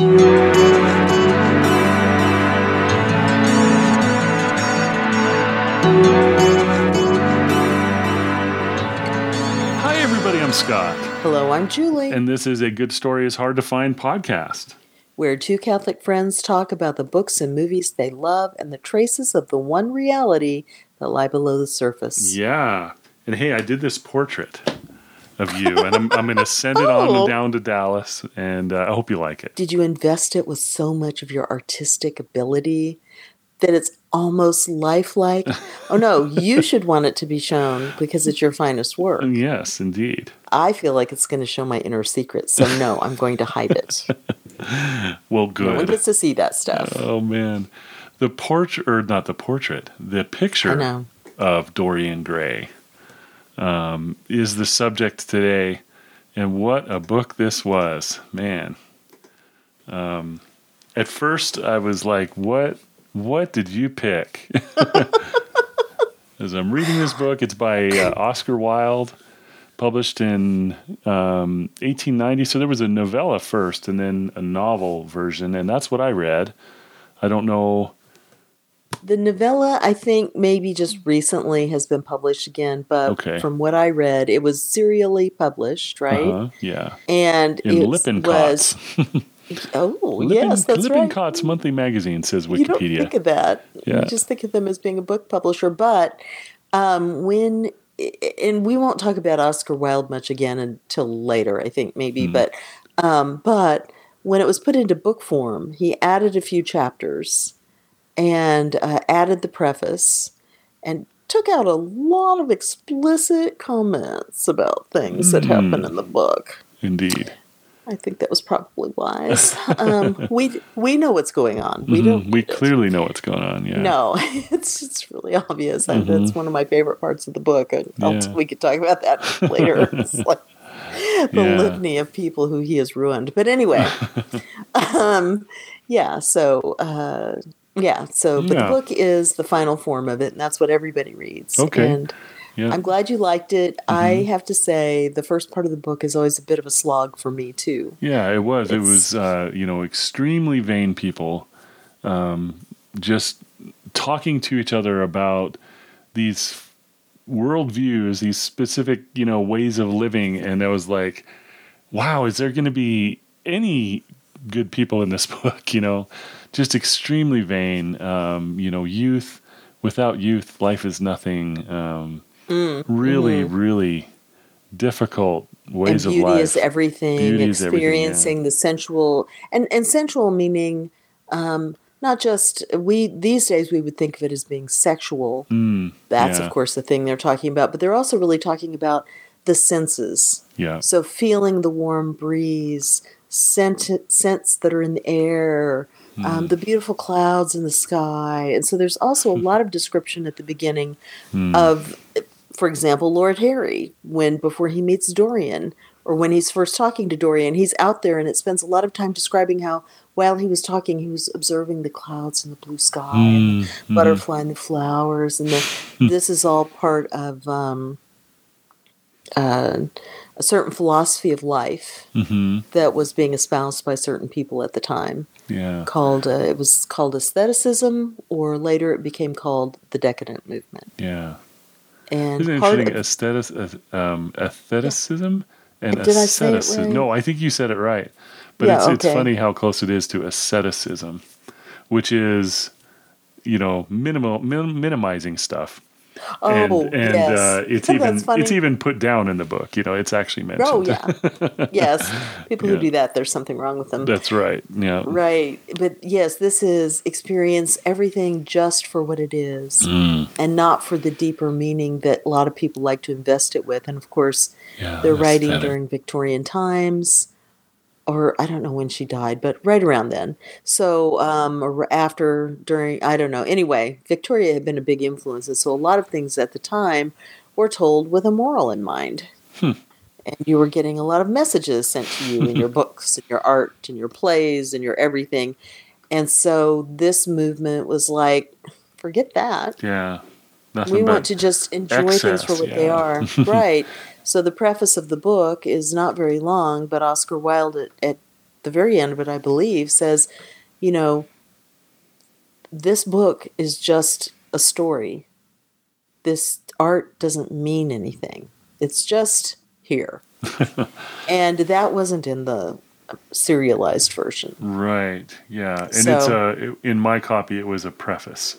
Hi, everybody. I'm Scott, Hello, I'm Julie, and this is a Good Story is Hard to Find podcast. where two Catholic friends talk about the books and movies they love and the traces of the one reality that lie below the surface. Yeah. And hey, I did this portrait of you, and I'm, I'm going to send it on Oh. down to Dallas, and uh, I hope you like it. Did you invest it with so much of your artistic ability that it's almost lifelike? oh no, you should want it to be shown because it's your finest work. Yes, indeed. I feel like it's going to show my inner secrets, so no, I'm going to hide it. Well, good. No one gets to see that stuff. Oh, man. The portrait, or not the portrait, the picture of Dorian Gray um, is the subject today. And what a book this was, man. Um, at first, I was like, "What? What did you pick?" As I'm reading this book, it's by uh, Oscar Wilde, published in um, 1890. So there was a novella first, and then a novel version, and that's what I read. I don't know. The novella, I think, maybe just recently has been published again, but Okay. from what I read, it was serially published, right? Uh-huh, yeah, And in it was oh Lippin, yes, that's right. Lippincotts Monthly Magazine says You don't Wikipedia. think of that. Yeah. You just think of them as being a book publisher. But um, when and we won't talk about Oscar Wilde much again until later, I think maybe. Hmm. But um, but when it was put into book form, he added a few chapters and uh, added the preface and took out a lot of explicit comments about things that Hmm. happen in the book. Indeed. I think that was probably wise. um, we we know what's going on. We Mhm, don't. We clearly know what's going on. Yeah. No, it's it's really obvious. and That's one of my favorite parts of the book. and I'll- Yeah. We could talk about that later. It's like the Yeah. litany of people who he has ruined. But anyway, um, yeah. So uh, yeah. So but Yeah. the book is the final form of it, and that's what everybody reads. Okay. And Yeah. I'm glad you liked it. Mm-hmm. I have to say, the first part of the book is always a bit of a slog for me too. Yeah, it was. It was, uh, you know, extremely vain people um, just talking to each other about these worldviews, these specific, you know, ways of living. And I was like, wow, is there going to be any good people in this book? You know, just extremely vain. Um, you know, youth, without youth, life is nothing. Um, really, really difficult ways Mm, and of beauty life. is everything. Beauty is everything, yeah. experiencing the sensual and and sensual meaning um, not just we these days we would think of it as being sexual. Mm, That's yeah. of course the thing they're talking about, but they're also really talking about the senses. Yeah. So feeling the warm breeze, scent, scents that are in the air, Hmm. um, the beautiful clouds in the sky, and so there's also a lot of description at the beginning Hmm. of, for example, Lord Harry when before he meets Dorian, or when he's first talking to Dorian, he's out there, and it spends a lot of time describing how while he was talking, he was observing the clouds and the blue sky, and the butterfly and the flowers, and the, this is all part of. Um, uh, a certain philosophy of life hmm that was being espoused by certain people at the time Yeah. called uh, it was called aestheticism or later it became called the decadent movement Yeah. and Isn't part interesting? of, Aesthetic, um, aestheticism and Did I say it asceticism. right? No, I think you said it right. But Yeah, it's, it's funny how close it is to asceticism, which is, you know, minimal min, minimizing stuff. Oh and and yes uh, it's That's even funny. it's even put down in the book. You know, it's actually mentioned. oh yeah yes people Yeah. who do that there's something wrong with them That's right. Yeah. right but yes this is experience everything just for what it is Mm. and not for the deeper meaning that a lot of people like to invest it with and of course Yeah. They're writing during Victorian times, or I don't know when she died, but right around then. So um, or after, during, I don't know. Anyway, Victoria had been a big influence, and so a lot of things at the time were told with a moral in mind. Hmm. And you were getting a lot of messages sent to you in your books, and your art, and your plays, and your everything. And so this movement was like, forget that Yeah. Nothing we want to just enjoy things for excess, what they are right so the preface of the book is not very long but oscar wilde at, at the very end of it, I believe, says, you know, this book is just a story. This art doesn't mean anything. It's just here. and that wasn't in the serialized version. Right. Yeah. And So- it's uh in my copy it was a preface.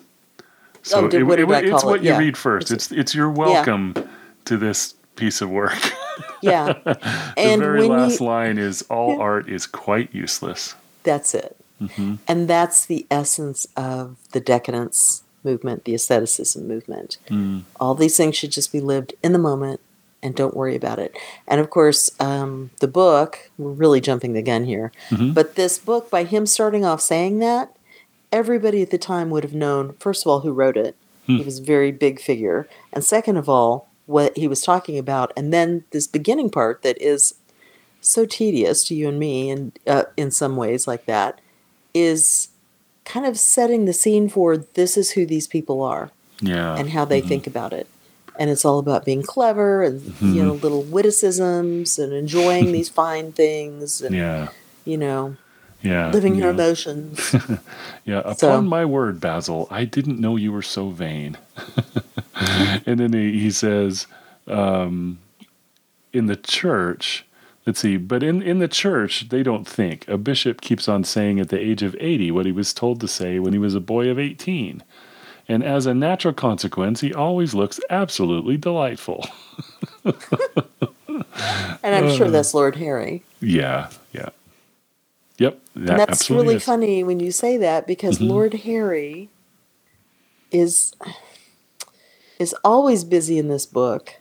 Oh, did- what did I it's call what you Yeah. read first. It's it's your welcome to this piece of work. Yeah. And the and very last you, line is all Yeah. art is quite useless. that's it. hmm And that's the essence of the decadence movement, the aestheticism movement. Mm. All these things should just be lived in the moment and don't worry about it. And of course, um, the book, we're really jumping the gun here, Mhm. but this book, by him starting off saying that, everybody at the time would have known, first of all, who wrote it. Hmm. He was a very big figure. And second of all, what he was talking about. And then this beginning part that is so tedious to you and me, and uh, in some ways like that, is kind of setting the scene for this is who these people are Yeah. and how they Mhm. think about it. And it's all about being clever and you know little witticisms and enjoying these fine things and Yeah. you know Yeah. living your emotions. Yeah, upon So- my word, Basil, I didn't know you were so vain. and then he, he says, um, in the church, let's see, but in, in the church, they don't think. A bishop keeps on saying at the age of 80 what he was told to say when he was a boy of 18. And as a natural consequence, he always looks absolutely delightful. And I'm sure Uh. that's Lord Harry. Yeah, yeah. Yep, that And that's really is. funny when you say that because Mhm. Lord Harry is is always busy in this book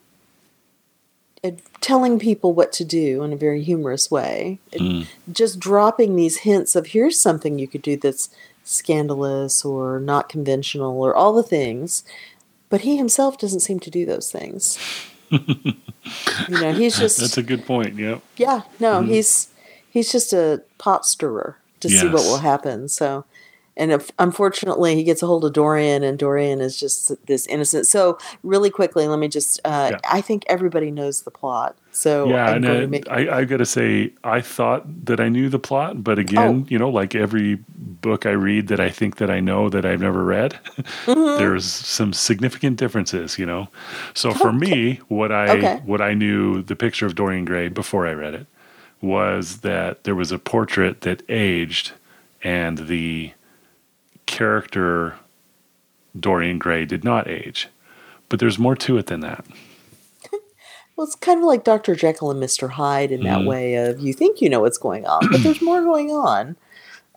telling people what to do in a very humorous way. Mm. just dropping these hints of here's something you could do that's scandalous or not conventional or all the things. But he himself doesn't seem to do those things. you know, he's just That's a good point. Yep. yeah, no, Mhm. he's he's just a pot stirrer to see what will happen. So, and if, unfortunately, he gets a hold of Dorian, and Dorian is just this innocent. So, really quickly, let me just. Uh, Yeah. I think everybody knows the plot. So, yeah, I'm and going to uh, make. I, I got to say, I thought that I knew the plot, but again, Oh. you know, like every book I read that I think that I know that I've never read, Mhm. there's some significant differences, you know. So for Okay. me, what I Okay. what I knew the picture of Dorian Gray before I read it was that there was a portrait that aged, and the character Dorian Gray did not age. But there's more to it than that. Well, it's kind of like Dr. Jekyll and Mr. Hyde in that Mhm. way of you think you know what's going on, but there's more going on.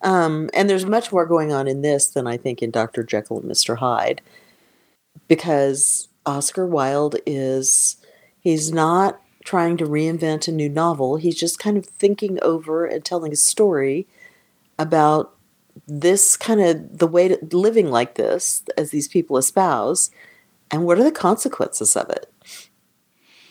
Um, and there's much more going on in this than I think in Dr. Jekyll and Mr. Hyde because Oscar Wilde is, he's not trying to reinvent a new novel. He's just kind of thinking over and telling a story about this kind of the way to living like this as these people espouse and what are the consequences of it?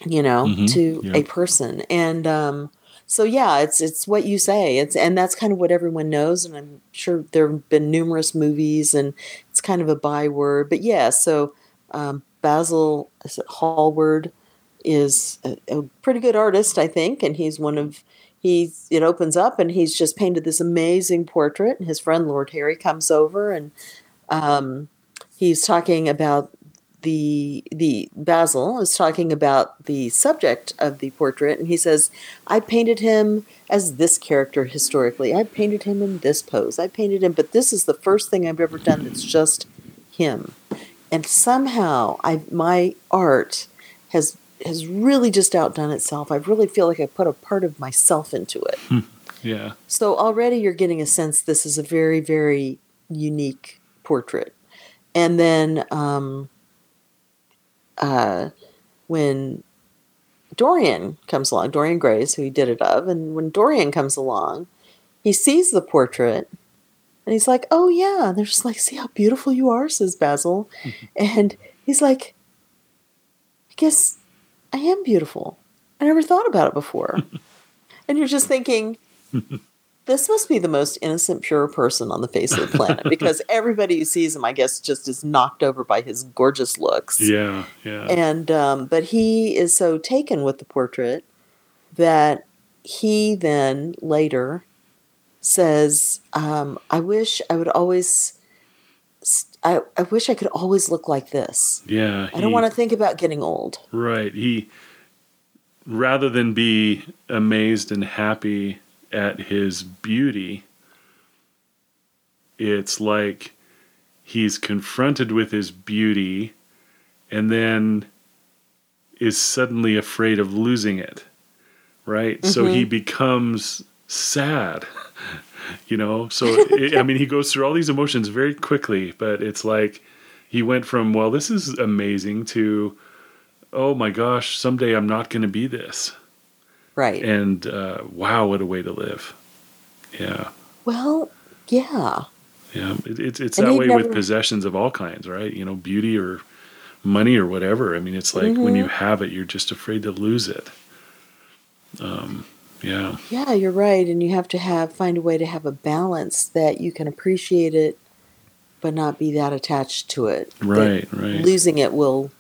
You know Mhm, to yeah. a person. And um so yeah it's it's what you say. It's and that's kind of what everyone knows and i'm sure there have been numerous movies and it's kind of a byword. But yeah so um, basil is it hallward is a, a pretty good artist i think and he's one of he's it opens up and he's just painted this amazing portrait and his friend lord harry comes over and um, he's talking about the the Basil is talking about the subject of the portrait, and he says, "I painted him as this character historically. I painted him in this pose. I painted him, but this is the first thing I've ever done that's just him." And somehow, I my art has has really just outdone itself. I really feel like I put a part of myself into it. Yeah. So already you're getting a sense this is a very, very unique portrait. And then um, uh, when Dorian comes along, Dorian Gray is who he did it of, and when Dorian comes along, he sees the portrait and he's like, Oh, yeah. And they're just like, See how beautiful you are, says Basil. and he's like, I guess I am beautiful. I never thought about it before. and you're just thinking, this must be the most innocent, pure person on the face of the planet because everybody who sees him, I guess, just is knocked over by his gorgeous looks. Yeah. Yeah. And um, but he is so taken with the portrait that he then later says, um, "I wish I would always." I, I wish I could always look like this. Yeah. I don't want to think about getting old. Right. He rather than be amazed and happy at his beauty, it's like he's confronted with his beauty and then is suddenly afraid of losing it. Right? So he mm-hmm. becomes sad. You know, so it, I mean, he goes through all these emotions very quickly, but it's like he went from, well, this is amazing to, oh my gosh, someday I'm not going to be this. Right. And uh, wow, what a way to live. Yeah. well, yeah. Yeah. It, it's it's And that way never- with possessions of all kinds, right? You know, beauty or money or whatever. I mean, it's like when Mm-hmm. you have it, you're just afraid to lose it. Um, yeah. Yeah, you're right. And you have to have find a way to have a balance that you can appreciate it but not be that attached to it. That Right, right. Losing it will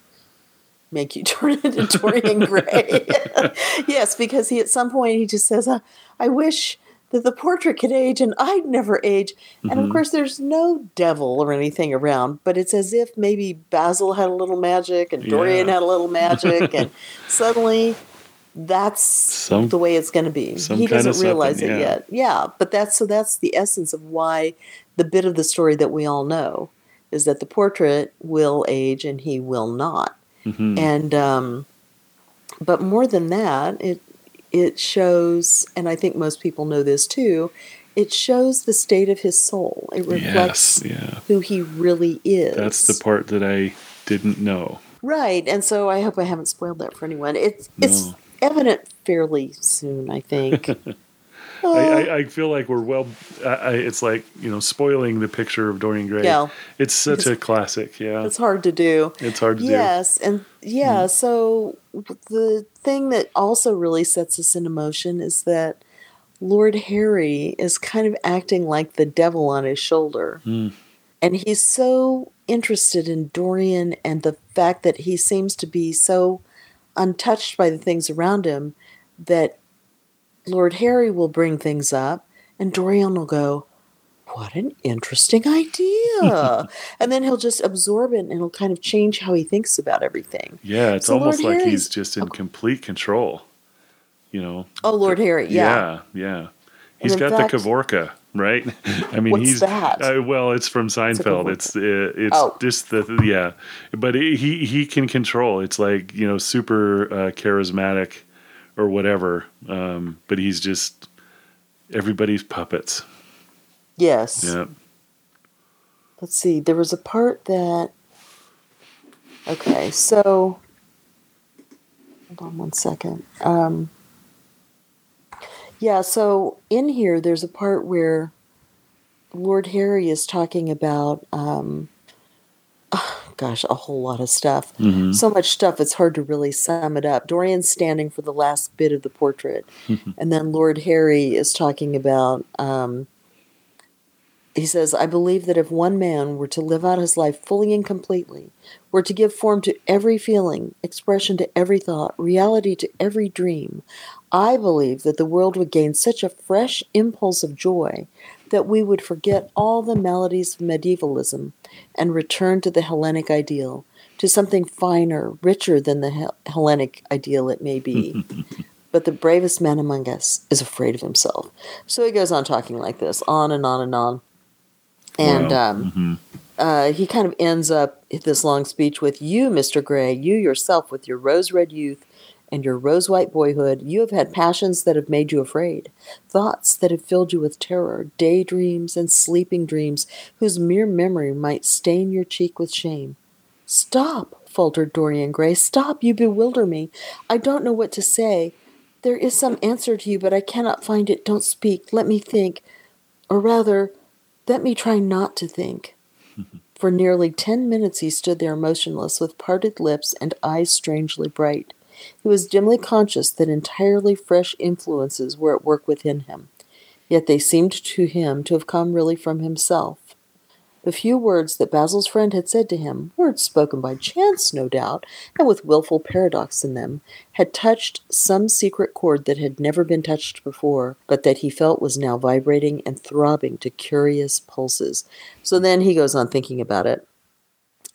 make you turn into Dorian Gray. yes, because he at some point he just says, uh, "I wish that the portrait could age and I'd never age." And of Mhm. course, there's no devil or anything around, but it's as if maybe Basil had a little magic and Dorian Yeah. had a little magic, and suddenly that's Some- the way it's going to be. He doesn't realize something, it yeah. yet. Yeah, but that's so that's the essence of why the bit of the story that we all know is that the portrait will age and he will not. Mhm. And um, but more than that, it it shows, and I think most people know this too. It shows the state of his soul. It reflects Yes. Yeah. who he really is. That's the part that I didn't know. right. And so I hope I haven't spoiled that for anyone. It's it's No. Evident fairly soon, I think. I, Uh, I, I feel like we're well. I, I, it's like you know, spoiling the picture of Dorian Gray. Yeah. it's such Because- a classic. Yeah, it's hard to do. it's hard to do. Yes, and yeah, so the thing that also really sets us into motion is that Lord Harry is kind of acting like the devil on his shoulder. Hmm. And he's so interested in Dorian and the fact that he seems to be so untouched by the things around him that Lord Harry will bring things up and Dorian will go, What an interesting idea. and then he'll just absorb it and it'll kind of change how he thinks about everything. Yeah, it's So Lord almost like he's just in complete control. You know. Oh, Lord Harry, yeah. Yeah, yeah. He's got fact- the Kavorka, right? I mean, What's he's that? Uh, well, it's from Seinfeld. Kavorka? It's uh, it's Oh. just the yeah, but he he he can control. It's like you know, super uh, charismatic or whatever. Um, but he's just everybody's puppets. Yes. Yeah. Let's see. There was a part that. Okay, so. Hold on one second. Um, yeah, so in here, there's a part where Lord Harry is talking about, um, gosh, a whole lot of stuff. Mhm. So much stuff, it's hard to really sum it up. Dorian's standing for the last bit of the portrait, and then Lord Harry is talking about. Um, he says, I believe that if one man were to live out his life fully and completely, were to give form to every feeling, expression to every thought, reality to every dream, I believe that the world would gain such a fresh impulse of joy that we would forget all the maladies of medievalism and return to the Hellenic ideal, to something finer, richer than the Hel- Hellenic ideal it may be. but the bravest man among us is afraid of himself. So he goes on talking like this, on and on and on. And Wow. um, Mhm. uh, he kind of ends up this long speech with You, Mr. Gray, you yourself, with your rose red youth and your rose white boyhood, you have had passions that have made you afraid, thoughts that have filled you with terror, daydreams and sleeping dreams whose mere memory might stain your cheek with shame. Stop, faltered Dorian Gray. Stop, you bewilder me. I don't know what to say. There is some answer to you, but I cannot find it. Don't speak. Let me think. Or rather, let me try not to think. For nearly ten minutes he stood there motionless, with parted lips and eyes strangely bright. He was dimly conscious that entirely fresh influences were at work within him, yet they seemed to him to have come really from himself. The few words that Basil's friend had said to him, words spoken by chance, no doubt, and with wilful paradox in them, had touched some secret chord that had never been touched before, but that he felt was now vibrating and throbbing to curious pulses. So then he goes on thinking about it.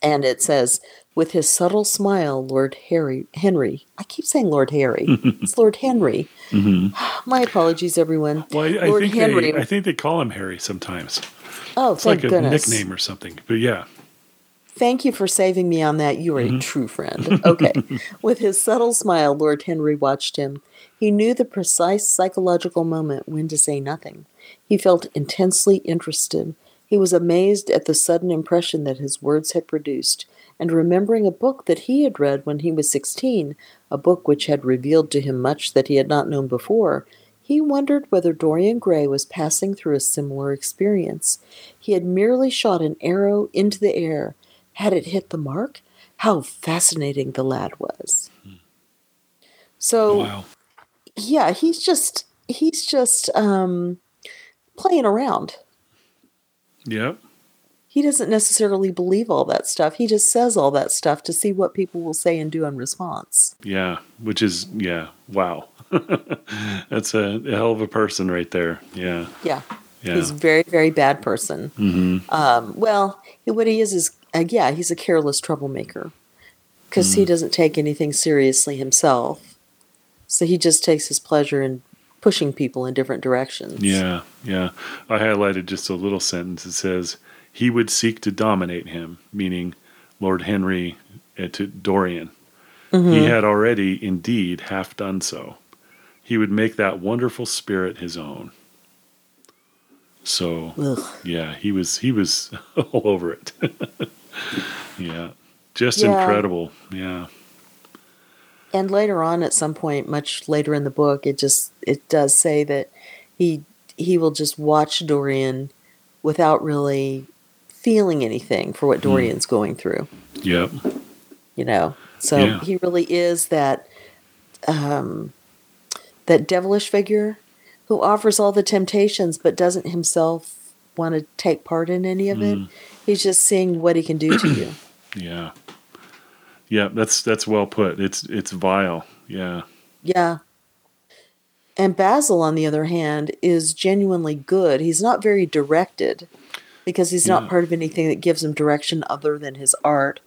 And it says, with his subtle smile, Lord Harry Henry. I keep saying Lord Harry. it's Lord Henry. My apologies, everyone. Well, I, I Lord think Henry. they, I think they call him Harry sometimes. oh, It's thank like a goodness. nickname or something. But yeah, Thank you for saving me on that. You are Mm-hmm. a true friend. Okay. With his subtle smile, Lord Henry watched him. He knew the precise psychological moment when to say nothing. He felt intensely interested. He was amazed at the sudden impression that his words had produced, and remembering a book that he had read when he was sixteen, a book which had revealed to him much that he had not known before, he wondered whether Dorian Gray was passing through a similar experience. He had merely shot an arrow into the air. Had it hit the mark? How fascinating the lad was. So wow. yeah, he's just he's just um playing around. Yep. He doesn't necessarily believe all that stuff. He just says all that stuff to see what people will say and do in response. Yeah. Which is yeah. Wow. That's a, a hell of a person right there. Yeah. Yeah. Yeah. He's a very, very bad person. Mm-hmm. Um, well, what he is is, uh, yeah, he's a careless troublemaker because he doesn't take anything seriously himself. So he just takes his pleasure in pushing people in different directions. Yeah. Yeah. I highlighted just a little sentence. It says he would seek to dominate him, meaning Lord Henry uh, to Dorian. He had already, indeed, half done so. He would make that wonderful spirit his own. So Ugh. yeah, he was he was all over it. yeah, just Yeah. incredible. Yeah, And later on, at some point, much later in the book, it just it does say that he he will just watch Dorian without really feeling anything for what Dorian's going through. yep, you know? So Yeah. he really is that um that devilish figure who offers all the temptations but doesn't himself want to take part in any of it. He's just seeing what he can do to you. Yeah, yeah. That's that's well put. It's it's vile. Yeah, yeah and basil on the other hand is genuinely good he's not very directed because he's not Yeah. part of anything that gives him direction other than his art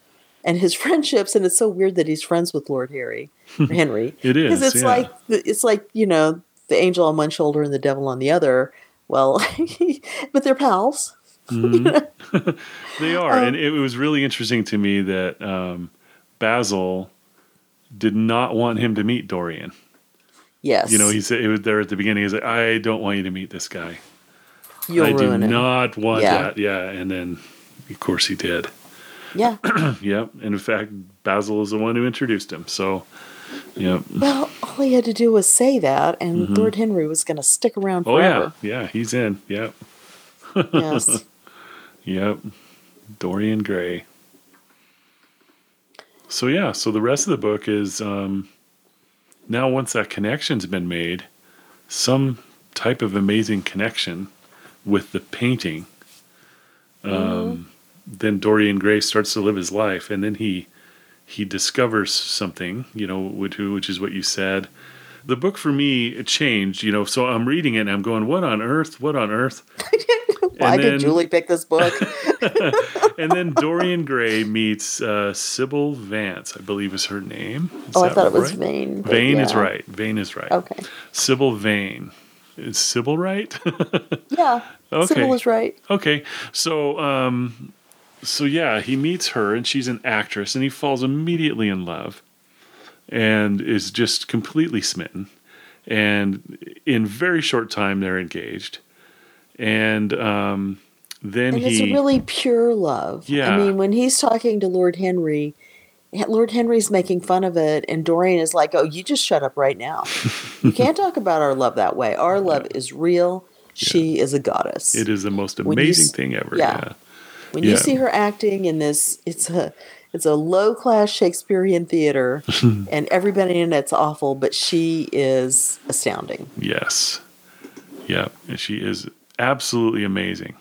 and his friendships and it's so weird that he's friends with lord harry henry It is, because it's yeah. like it's like you know the angel on one shoulder and the devil on the other well but they're pals mm-hmm. they are, and um, it was really interesting to me that um, Basil did not want him to meet Dorian. yes You know, he said it was there at the beginning. He's like, "I don't want you to meet this guy. you'll I do not want Yeah. that." Yeah, and then of course he did. yeah Yep. And in fact, Basil is the one who introduced him. So, yep. well all he had to do was say that and lord henry was going to stick around Mm-hmm. Oh yeah, yeah. He's in. Yep. yes Yep. Dorian Gray. So yeah, so the rest of the book is um, now once that connection's been made, some type of amazing connection with the painting. Um, Then Dorian Gray starts to live his life, and then he he discovers something, you know, which, which is what you said. The book for me it changed, you know. So I'm reading it and I'm going, "What on earth? What on earth?" why And did julie pick this book and then Dorian Gray meets uh, Sybil Vance, I believe is her name. Is oh i thought it was right? but Vane is right. Vane is right. okay Sybil Vane. Is Sybil right? yeah Okay. Sybil is right okay. So, um, so yeah, he meets her, and she's an actress, and he falls immediately in love, and is just completely smitten. And in very short time, they're engaged, and um, then And he. it's a really pure love. Yeah. I mean, when he's talking to Lord Henry, Lord Henry's making fun of it, and Dorian is like, "Oh, you just shut up right now. you can't talk about our love that way. Our love is real. She is a goddess. it is the most When you amazing thing ever. yeah. yeah. when you see her acting in this, it's a it's a low class Shakespearean theater, and everybody in it's awful, but she is astounding. Yes. Yeah. And she is absolutely amazing.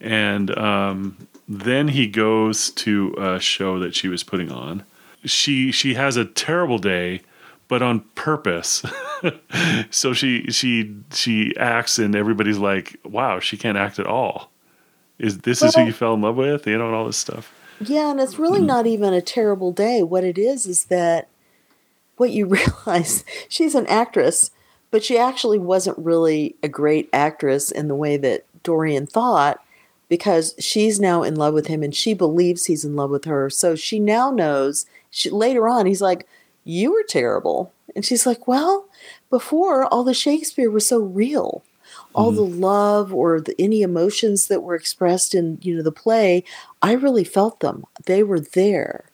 and um, then he goes to a show that she was putting on. She she has a terrible day, but on purpose. so she she she acts, and everybody's like, "Wow, she can't act at all." Is this is who Well- you fell in love with? You know, and all this stuff. Yeah, and it's really not even a terrible day. What it is is that what you realize she's an actress, but she actually wasn't really a great actress in the way that Dorian thought because she's now in love with him and she believes he's in love with her. So she now knows she, later on he's like, "You were terrible." And she's like, "Well, before all the Shakespeare was so real." all mm-hmm. the love or the, any emotions that were expressed in you know the play i really felt them they were there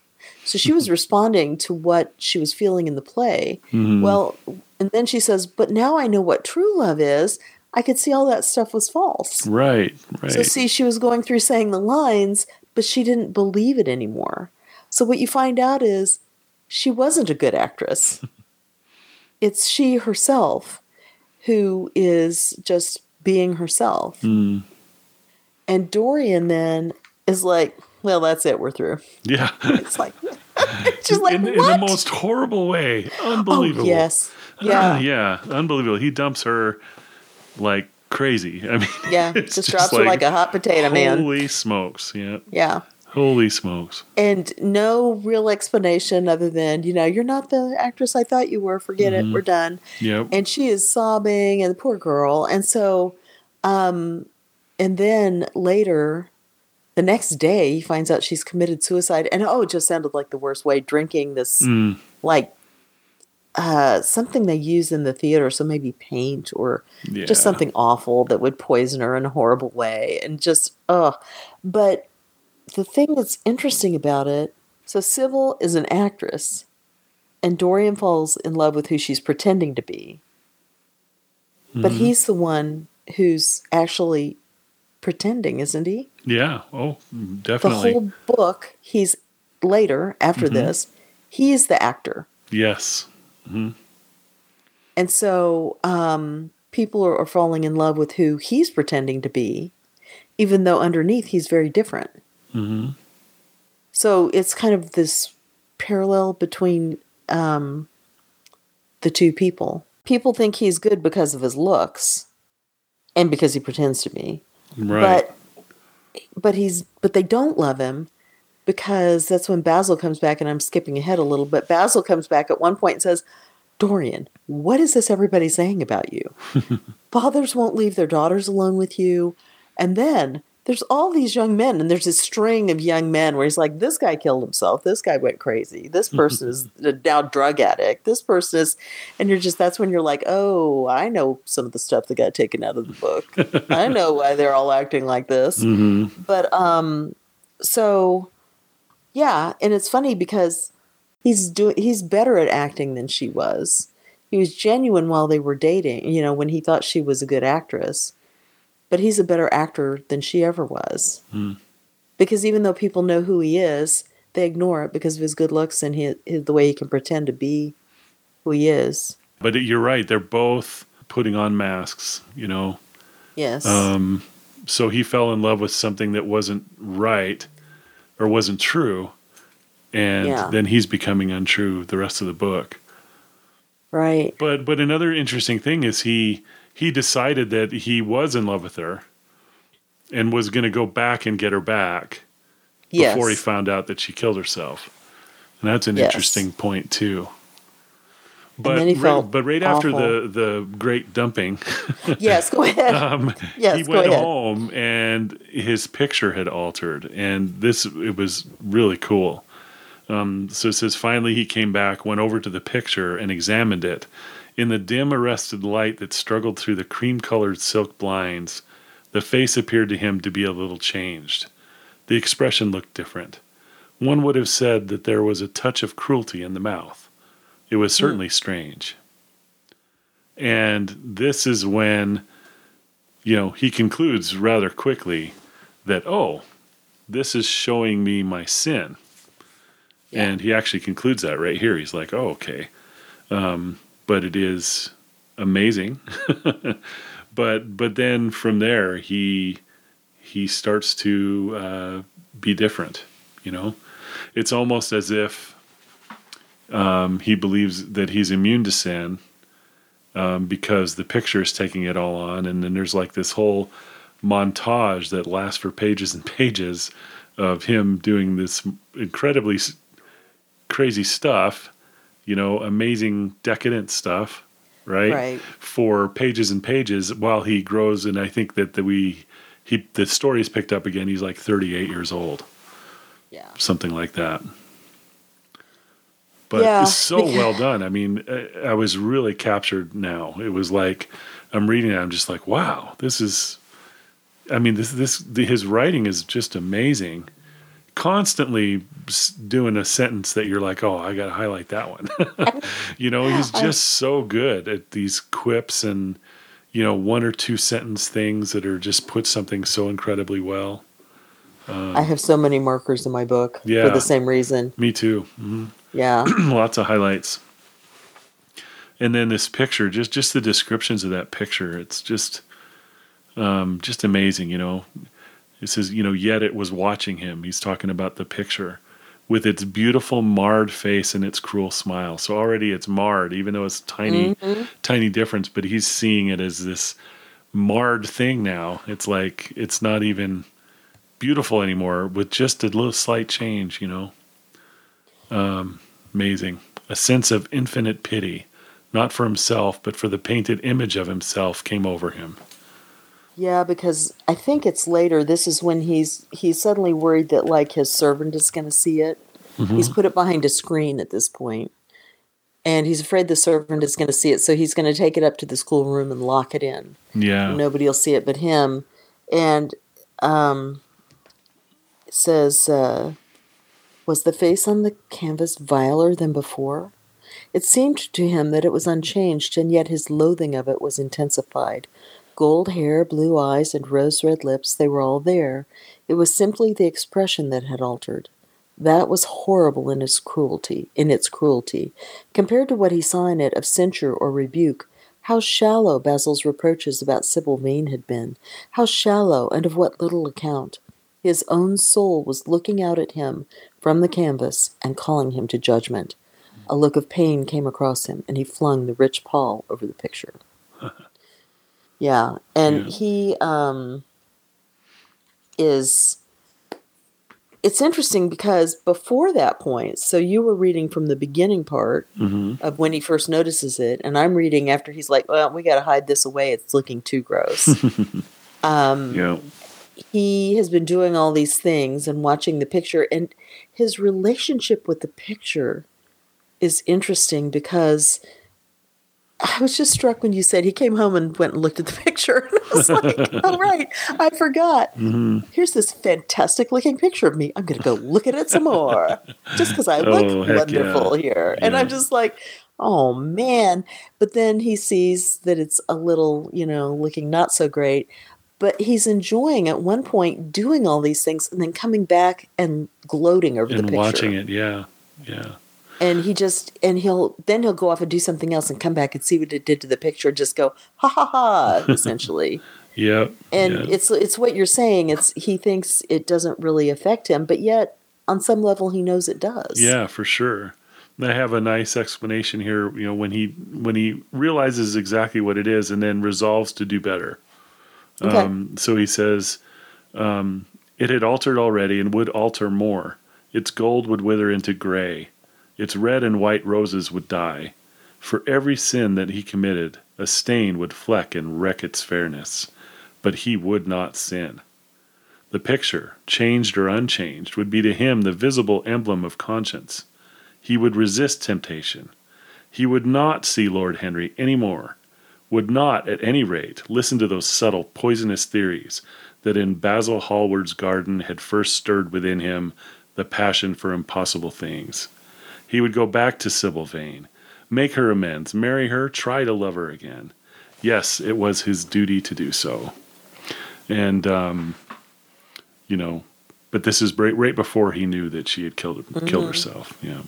so she was responding to what she was feeling in the play. Well and then she says but now i know what true love is. I could see all that stuff was false. Right, right. so see she was going through saying the lines but she didn't believe it anymore. So what you find out is she wasn't a good actress. It's she herself who is just being herself. Mm, and Dorian then is like, well, that's it. We're through. yeah. It's like, it's just like, in, in the most horrible way. oh, Unbelievable. yes. Yeah. yeah, unbelievable. He dumps her like crazy. I mean, Yeah. it's Just, drops her like a hot potato, man. Holy smokes! Yeah, Yeah. holy smokes! And no real explanation other than, you know, you're not the actress I thought you were. Forget it. We're done. Yep. And she is sobbing, and the poor girl. And so, um, and then later, the next day, he finds out she's committed suicide. And oh, it just sounded like the worst way drinking this, Mm, like, uh, something they use in the theater. So maybe paint or yeah. just something awful that would poison her in a horrible way. And just, ugh. But the thing that's interesting about it so Sybil is an actress, and Dorian falls in love with who she's pretending to be. But Mhm. he's the one who's actually pretending, isn't he? Yeah. Oh, definitely. The whole book, he's later, after Mhm. this, he's the actor. yes. And so um, people are, are falling in love with who he's pretending to be, even though underneath he's very different. hmm So it's kind of this parallel between um, the two people. People think he's good because of his looks and because he pretends to be. Right. But but he's but they don't love him because that's when Basil comes back and I'm skipping ahead a little bit. Basil comes back at one point and says, "Dorian, what is this everybody saying about you? Fathers won't leave their daughters alone with you." And then there's all these young men and there's this string of young men where he's like, "This guy killed himself. This guy went crazy. This person is a now drug addict. This person is," and you're just that's when you're like, "Oh, I know some of the stuff that got taken out of the book. I know why they're all acting like this." hmm but um so yeah and it's funny because he's doing he's better at acting than she was he was genuine while they were dating you know when he thought she was a good actress but he's a better actor than she ever was Hmm. because even though people know who he is they ignore it because of his good looks and his, his, the way he can pretend to be who he is But you're right. They're both putting on masks. You know. yes Um, so he fell in love with something that wasn't right or wasn't true, and Yeah. then he's becoming untrue the rest of the book. right But but another interesting thing is he he decided that he was in love with her and was going to go back and get her back yes before he found out that she killed herself. And that's an Yes. interesting point too. But right, but right after the the great dumping, yes go ahead um, Yes, he went home and his picture had altered, and this it was really cool. Um, so it says finally he came back, went over to the picture and examined it. In the dim arrested light that struggled through the cream-colored silk blinds, the face appeared to him to be a little changed. The expression looked different. One would have said that there was a touch of cruelty in the mouth. It was certainly strange. And this is when, you know, he concludes rather quickly that, oh, this is showing me my sin. And he actually concludes that right here. He's like, oh, okay. Um, but it is amazing. but but then from there he he starts to uh, be different. You know, it's almost as if um, he believes that he's immune to sin um, because the picture is taking it all on, and then there's like this whole montage that lasts for pages and pages of him doing this incredibly crazy stuff, you know, amazing decadent stuff, right? Right. For pages and pages while he grows, and I think that the, we he the story's picked up again. He's like 38 years old, Yeah. something like that. But Yeah. it's so well done. I mean, I, I was really captured. Now it was like I'm reading it. I'm just like, wow, this is. I mean, this this the, his writing is just amazing. Constantly doing a sentence that you're like, oh, I got to highlight that one. you know, he's just so good at these quips and you know one or two sentence things that are just put something so incredibly well. I have so many markers in my book Yeah. for the same reason. Me too. hmm Yeah. lots of highlights and then this picture just just the descriptions of that picture it's just um just amazing you know it says you know yet it was watching him. He's talking about the picture with its beautiful marred face and its cruel smile. So already it's marred even though it's tiny mm-hmm. tiny difference but he's seeing it as this marred thing now. It's like it's not even beautiful anymore with just a little slight change you know? Um, amazing. A sense of infinite pity, not for himself, but for the painted image of himself, came over him. Yeah, because I think it's later. This is when he's he's suddenly worried that like his servant is going to see it. He's put it behind a screen at this point, and he's afraid the servant is going to see it. So he's going to take it up to the schoolroom and lock it in. Yeah. Nobody will see it but him. And um, says, uh, was the face on the canvas viler than before? It seemed to him that it was unchanged, and yet his loathing of it was intensified. Gold hair, blue eyes, and rose red lips, they were all there. It was simply the expression that had altered. That was horrible in its cruelty, in its cruelty, compared to what he saw in it of censure or rebuke. How shallow Basil's reproaches about Sybil Vane had been! How shallow, and of what little account! His own soul was looking out at him from the canvas and calling him to judgment. A look of pain came across him, and he flung the rich pall over the picture. yeah, and Yeah. he um, is. It's interesting because before that point, so you were reading from the beginning part hmm of when he first notices it, and I'm reading after he's like, "Well, we got to hide this away. It's looking too gross." um, Yeah. he has been doing all these things and watching the picture and his relationship with the picture is interesting because I was just struck when you said he came home and went and looked at the picture. And I was like, oh, right, I forgot. hmm Here's this fantastic looking picture of me. I'm going to go look at it some more just because I look Oh, yeah. wonderful here. And I'm just like, oh, man. But then he sees that it's a little, you know, looking not so great. But he's enjoying at one point doing all these things and then coming back and gloating over the And picture watching it. Yeah. Yeah. And he just and he'll then he'll go off and do something else and come back and see what it did to the picture and just go ha ha ha essentially Yep. and yeah. it's it's what you're saying it's he thinks it doesn't really affect him but yet on some level he knows it does Yeah, for sure. I have a nice explanation here. You know, when he when he realizes exactly what it is and then resolves to do better. Okay. Um, so he says, um, "It had altered already and would alter more. Its gold would wither into gray. Its red and white roses would die. For every sin that he committed, a stain would fleck and wreck its fairness. But he would not sin." The picture, changed or unchanged, would be to him the visible emblem of conscience. He would resist temptation. He would not see Lord Henry any more, would not, at any rate, listen to those subtle, poisonous theories that in Basil Hallward's garden had first stirred within him the passion for impossible things. He would go back to Sybil Vane, make her amends, marry her, try to love her again. Yes, it was his duty to do so. And, um, you know, but this is right, right before he knew that she had killed killed herself. Yeah.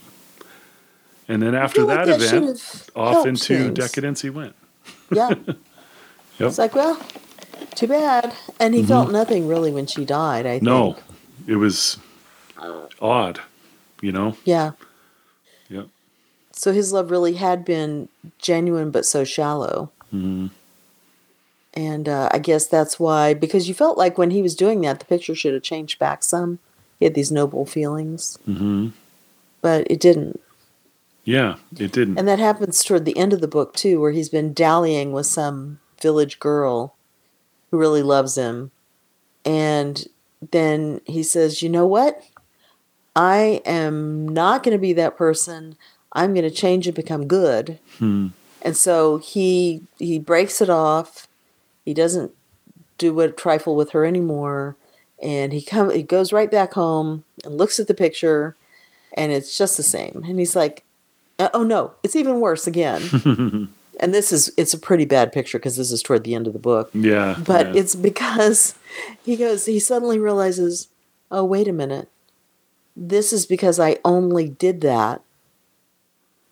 And then after feel like that, that event, off into things. decadence he went. yeah Yep. it's like well Too bad. And he felt nothing really when she died, I think. No, it was odd, you know? Yeah. So his love really had been genuine but so shallow. Mhm. And uh, I guess that's why, because you felt like when he was doing that, the picture should have changed back some. He had these noble feelings, hmm but it didn't. Yeah, it didn't. And that happens toward the end of the book, too, where he's been dallying with some village girl who really loves him. And then he says, You know what? I am not going to be that person. I'm going to change and become good. Hmm. And so he he breaks it off. He doesn't do what trifle with her anymore, and he come he goes right back home and looks at the picture, and it's just the same. And he's like, "Uh, "Oh no, it's even worse again." and this is it's a pretty bad picture because this is toward the end of the book. Yeah. But yeah. it's because he goes he suddenly realizes, "Oh wait a minute, this is because I only did that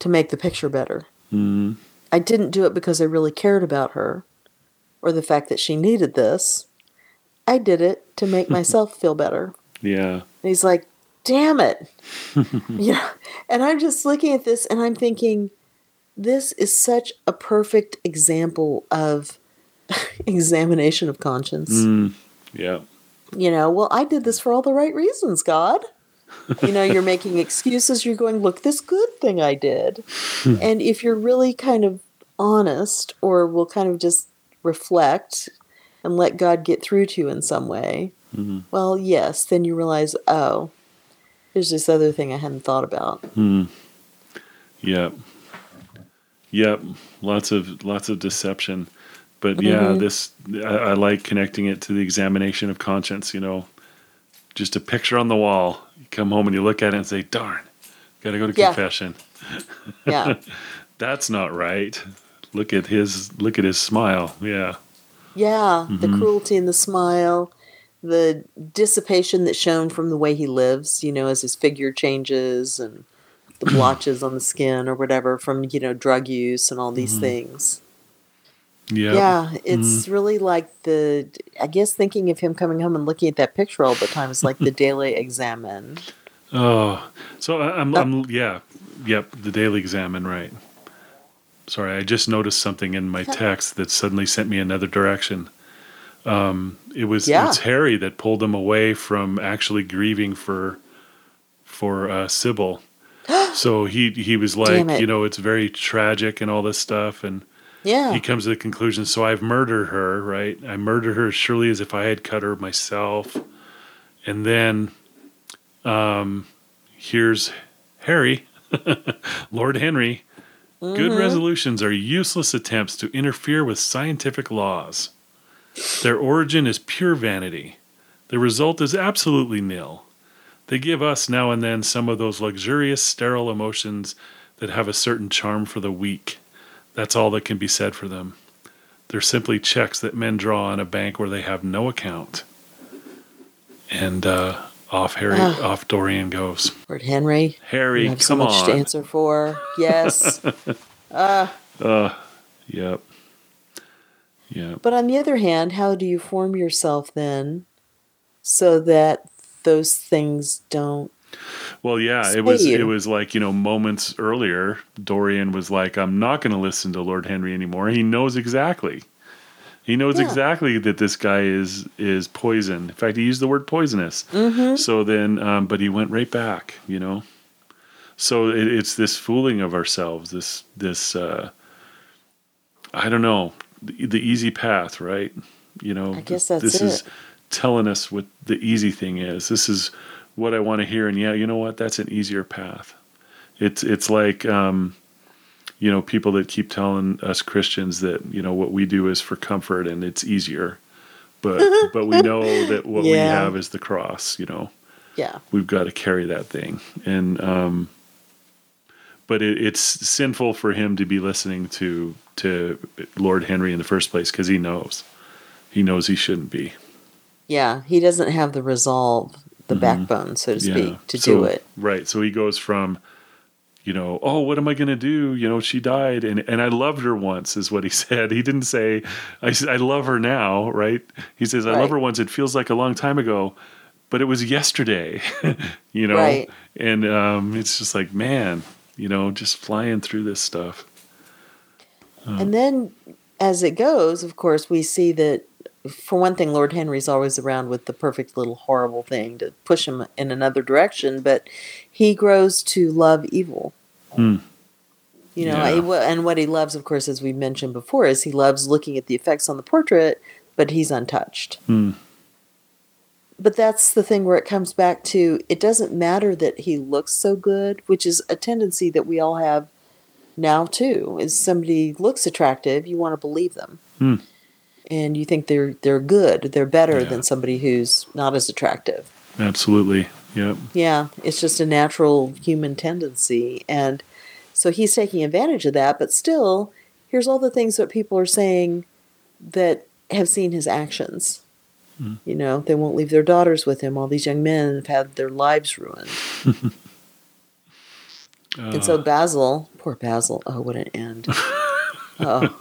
to make the picture better." Mhm. I didn't do it because I really cared about her or the fact that she needed this. I did it to make myself feel better. Yeah. And he's like, damn it. yeah. And I'm just looking at this and I'm thinking, this is such a perfect example of examination of conscience. Mm. Yeah. You know, well, I did this for all the right reasons, God. You know, you're making excuses. You're going, look, this good thing I did. and if you're really kind of honest or will kind of just reflect and let God get through to you in some way, Mhm. well, yes, then you realize, oh, there's this other thing I hadn't thought about. Mm. Yep. Yep. Lots of lots of deception. But yeah, Mhm. this I, I like connecting it to the examination of conscience, you know. Just a picture on the wall. You come home and you look at it and say, darn, gotta go to Yeah. confession. Yeah. That's not right. Look at his look at his smile. Yeah. Yeah, the Mhm. cruelty in the smile, the dissipation that's shown from the way he lives, you know, as his figure changes and the blotches on the skin or whatever from, you know, drug use and all these Mhm. things. Yep. Yeah, it's really like the, I guess thinking of him coming home and looking at that picture all the time is like the daily examen. Oh, so I'm, Uh, I'm, yeah, yep, the Daily Examen, right. Sorry, I just noticed something in my text that suddenly sent me another direction. Um, it was Yeah. it's Harry that pulled him away from actually grieving for for uh, Sybil. so he he was like, you know, it's very tragic and all this stuff, and Yeah. he comes to the conclusion. So I've murdered her, right? I murdered her as surely as if I had cut her myself. And then, um, here's Harry, Lord Henry. Good Mhm. resolutions are useless attempts to interfere with scientific laws. Their origin is pure vanity. The result is absolutely nil. They give us now and then some of those luxurious, sterile emotions that have a certain charm for the weak. That's all that can be said for them. They're simply checks that men draw on a bank where they have no account. And uh, off Harry, Ah. off Dorian goes. Lord Henry, Harry, you have so come much on. to answer for. Yes. uh, Uh, yep. Yeah. But on the other hand, how do you form yourself then so that those things don't Well, yeah, it was it was like, you know, moments earlier, Dorian was like, I'm not going to listen to Lord Henry anymore. He knows exactly. He knows Yeah. exactly that this guy is is poison. In fact, he used the word poisonous. Mhm. So then, um, but he went right back, you know. So it, it's this fooling of ourselves. This this uh, I don't know the, the easy path, right? You know, I guess this, that's this is it. telling us what the easy thing is. This is what I want to hear, and yeah, you know what? That's an easier path. It's it's like um, you know people that keep telling us Christians that you know what we do is for comfort and it's easier, but but we know that what we have is the cross. You know, yeah. we've got to carry that thing, and um, but it, it's sinful for him to be listening to to Lord Henry in the first place because he knows he knows he shouldn't be. Yeah, he doesn't have the resolve, the backbone, so to speak, to Mm-hmm. so, do it. Right. So he goes from, you know, oh, what am I going to do? You know, she died, and and I loved her once, is what he said. He didn't say, I, I love her now, right? He says, I love her once. It feels like a long time ago, but it was yesterday, you know. Right. And um, it's just like, man, you know, just flying through this stuff. And then as it goes, of course, we see that for one thing, Lord Henry's always around with the perfect little horrible thing to push him in another direction, but he grows to love evil. Hmm. You know, Yeah. and what he loves, of course, as we mentioned before, is he loves looking at the effects on the portrait, but he's untouched. Hmm. But that's the thing where it comes back to it doesn't matter that he looks so good, which is a tendency that we all have now too. Is somebody looks attractive, you want to believe them. Hmm. And you think they're they're good, they're better Yeah. than somebody who's not as attractive. Absolutely. Yep. Yeah, it's just a natural human tendency. And so he's taking advantage of that, but still, here's all the things that people are saying that have seen his actions. Hmm. You know, they won't leave their daughters with him. All these young men have had their lives ruined. and so uh. Basil, poor Basil, oh, what an end. oh,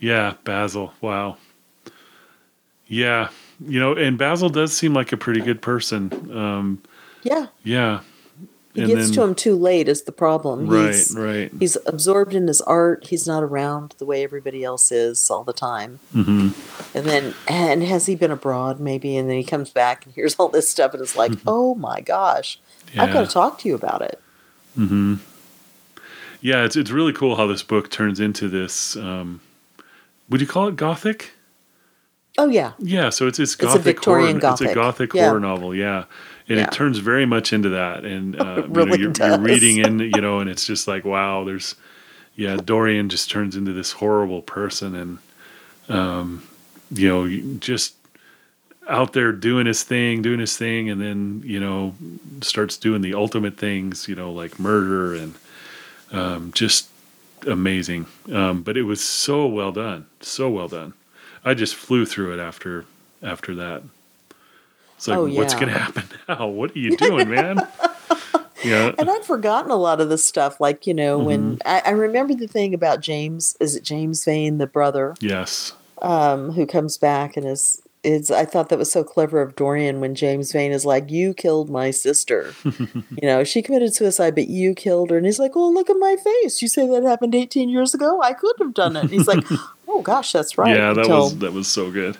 Yeah, Basil. Wow. Yeah, you know, and Basil does seem like a pretty good person. Um, yeah. yeah. He And gets then- to him too late is the problem. Right, he's, right. He's absorbed in his art. He's not around the way everybody else is all the time. hmm And then, and has he been abroad maybe? And then he comes back and hears all this stuff and is like, oh my gosh, I've got to talk to you about it. Mm-hmm. Yeah, it's it's really cool how this book turns into this. Um, would you call it gothic? Oh, yeah. Yeah, so it's it's a gothic Victorian horror. It's a gothic. gothic Yeah. horror novel. Yeah, and Yeah. it turns very much into that. And uh, really you know, you're reading in, you know, and it's just like wow. There's yeah, Dorian just turns into this horrible person, and um, you know, just out there doing his thing, doing his thing, and then you know starts doing the ultimate things, you know, like murder and um, just amazing. Um, but it was so well done, so well done. I just flew through it after after that. It's like, Oh, what's going to happen now? What are you doing, man? yeah, And I'd forgotten a lot of this stuff. Like, you know, when Mm-hmm. I, I remember the thing about James, is it James Vane, the brother, yes, um, who comes back and is. Is I thought that was so clever of Dorian when James Vane is like, "You killed my sister," you know. She committed suicide, but you killed her, and he's like, "Well, look at my face. You say that happened 18 years ago. I could have done it." And he's like, "Oh gosh, that's right." yeah, that Until- was that was so good.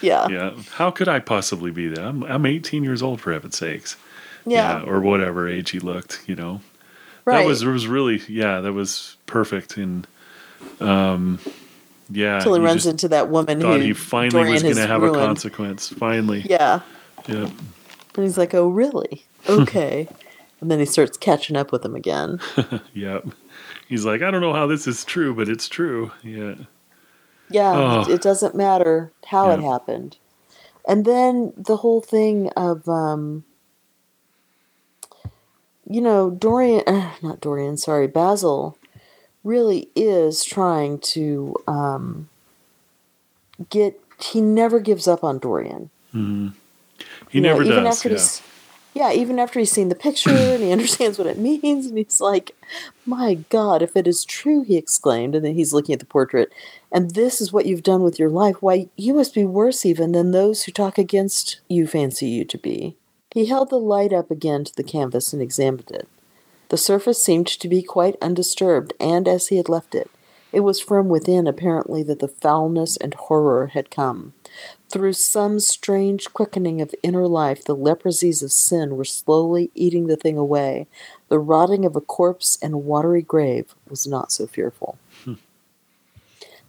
yeah, Yeah, how could I possibly be that? I'm I'm 18 years old for heaven's sakes. yeah, or whatever age he looked. You know, right. that was it was really yeah, that was perfect. And um, yeah, Until he runs into that woman thought who he finally Dorian was going to have ruined. a consequence. Finally, Yeah, yeah. and he's like, "Oh, really? Okay." and then he starts catching up with him again. yep. He's like, I don't know how this is true, but it's true. Yeah. Yeah, Oh. it, doesn't matter how it happened. And then the whole thing of, um, you know, Dorian, uh, not Dorian, sorry, Basil really is trying to um, get, he never gives up on Dorian. hmm He You know, never even does. After Yeah. he's, yeah, even after he's seen the picture and he understands what it means, and he's like, "My God, if it is true," he exclaimed, and then he's looking at the portrait, and this is what you've done with your life. Why, you must be worse even than those who talk against you fancy you to be. He held the light up again to the canvas and examined it. The surface seemed to be quite undisturbed, and as he had left it, it was from within apparently that the foulness and horror had come. Through some strange quickening of inner life, the leprosies of sin were slowly eating the thing away. The rotting of a corpse in a watery grave was not so fearful. Hmm.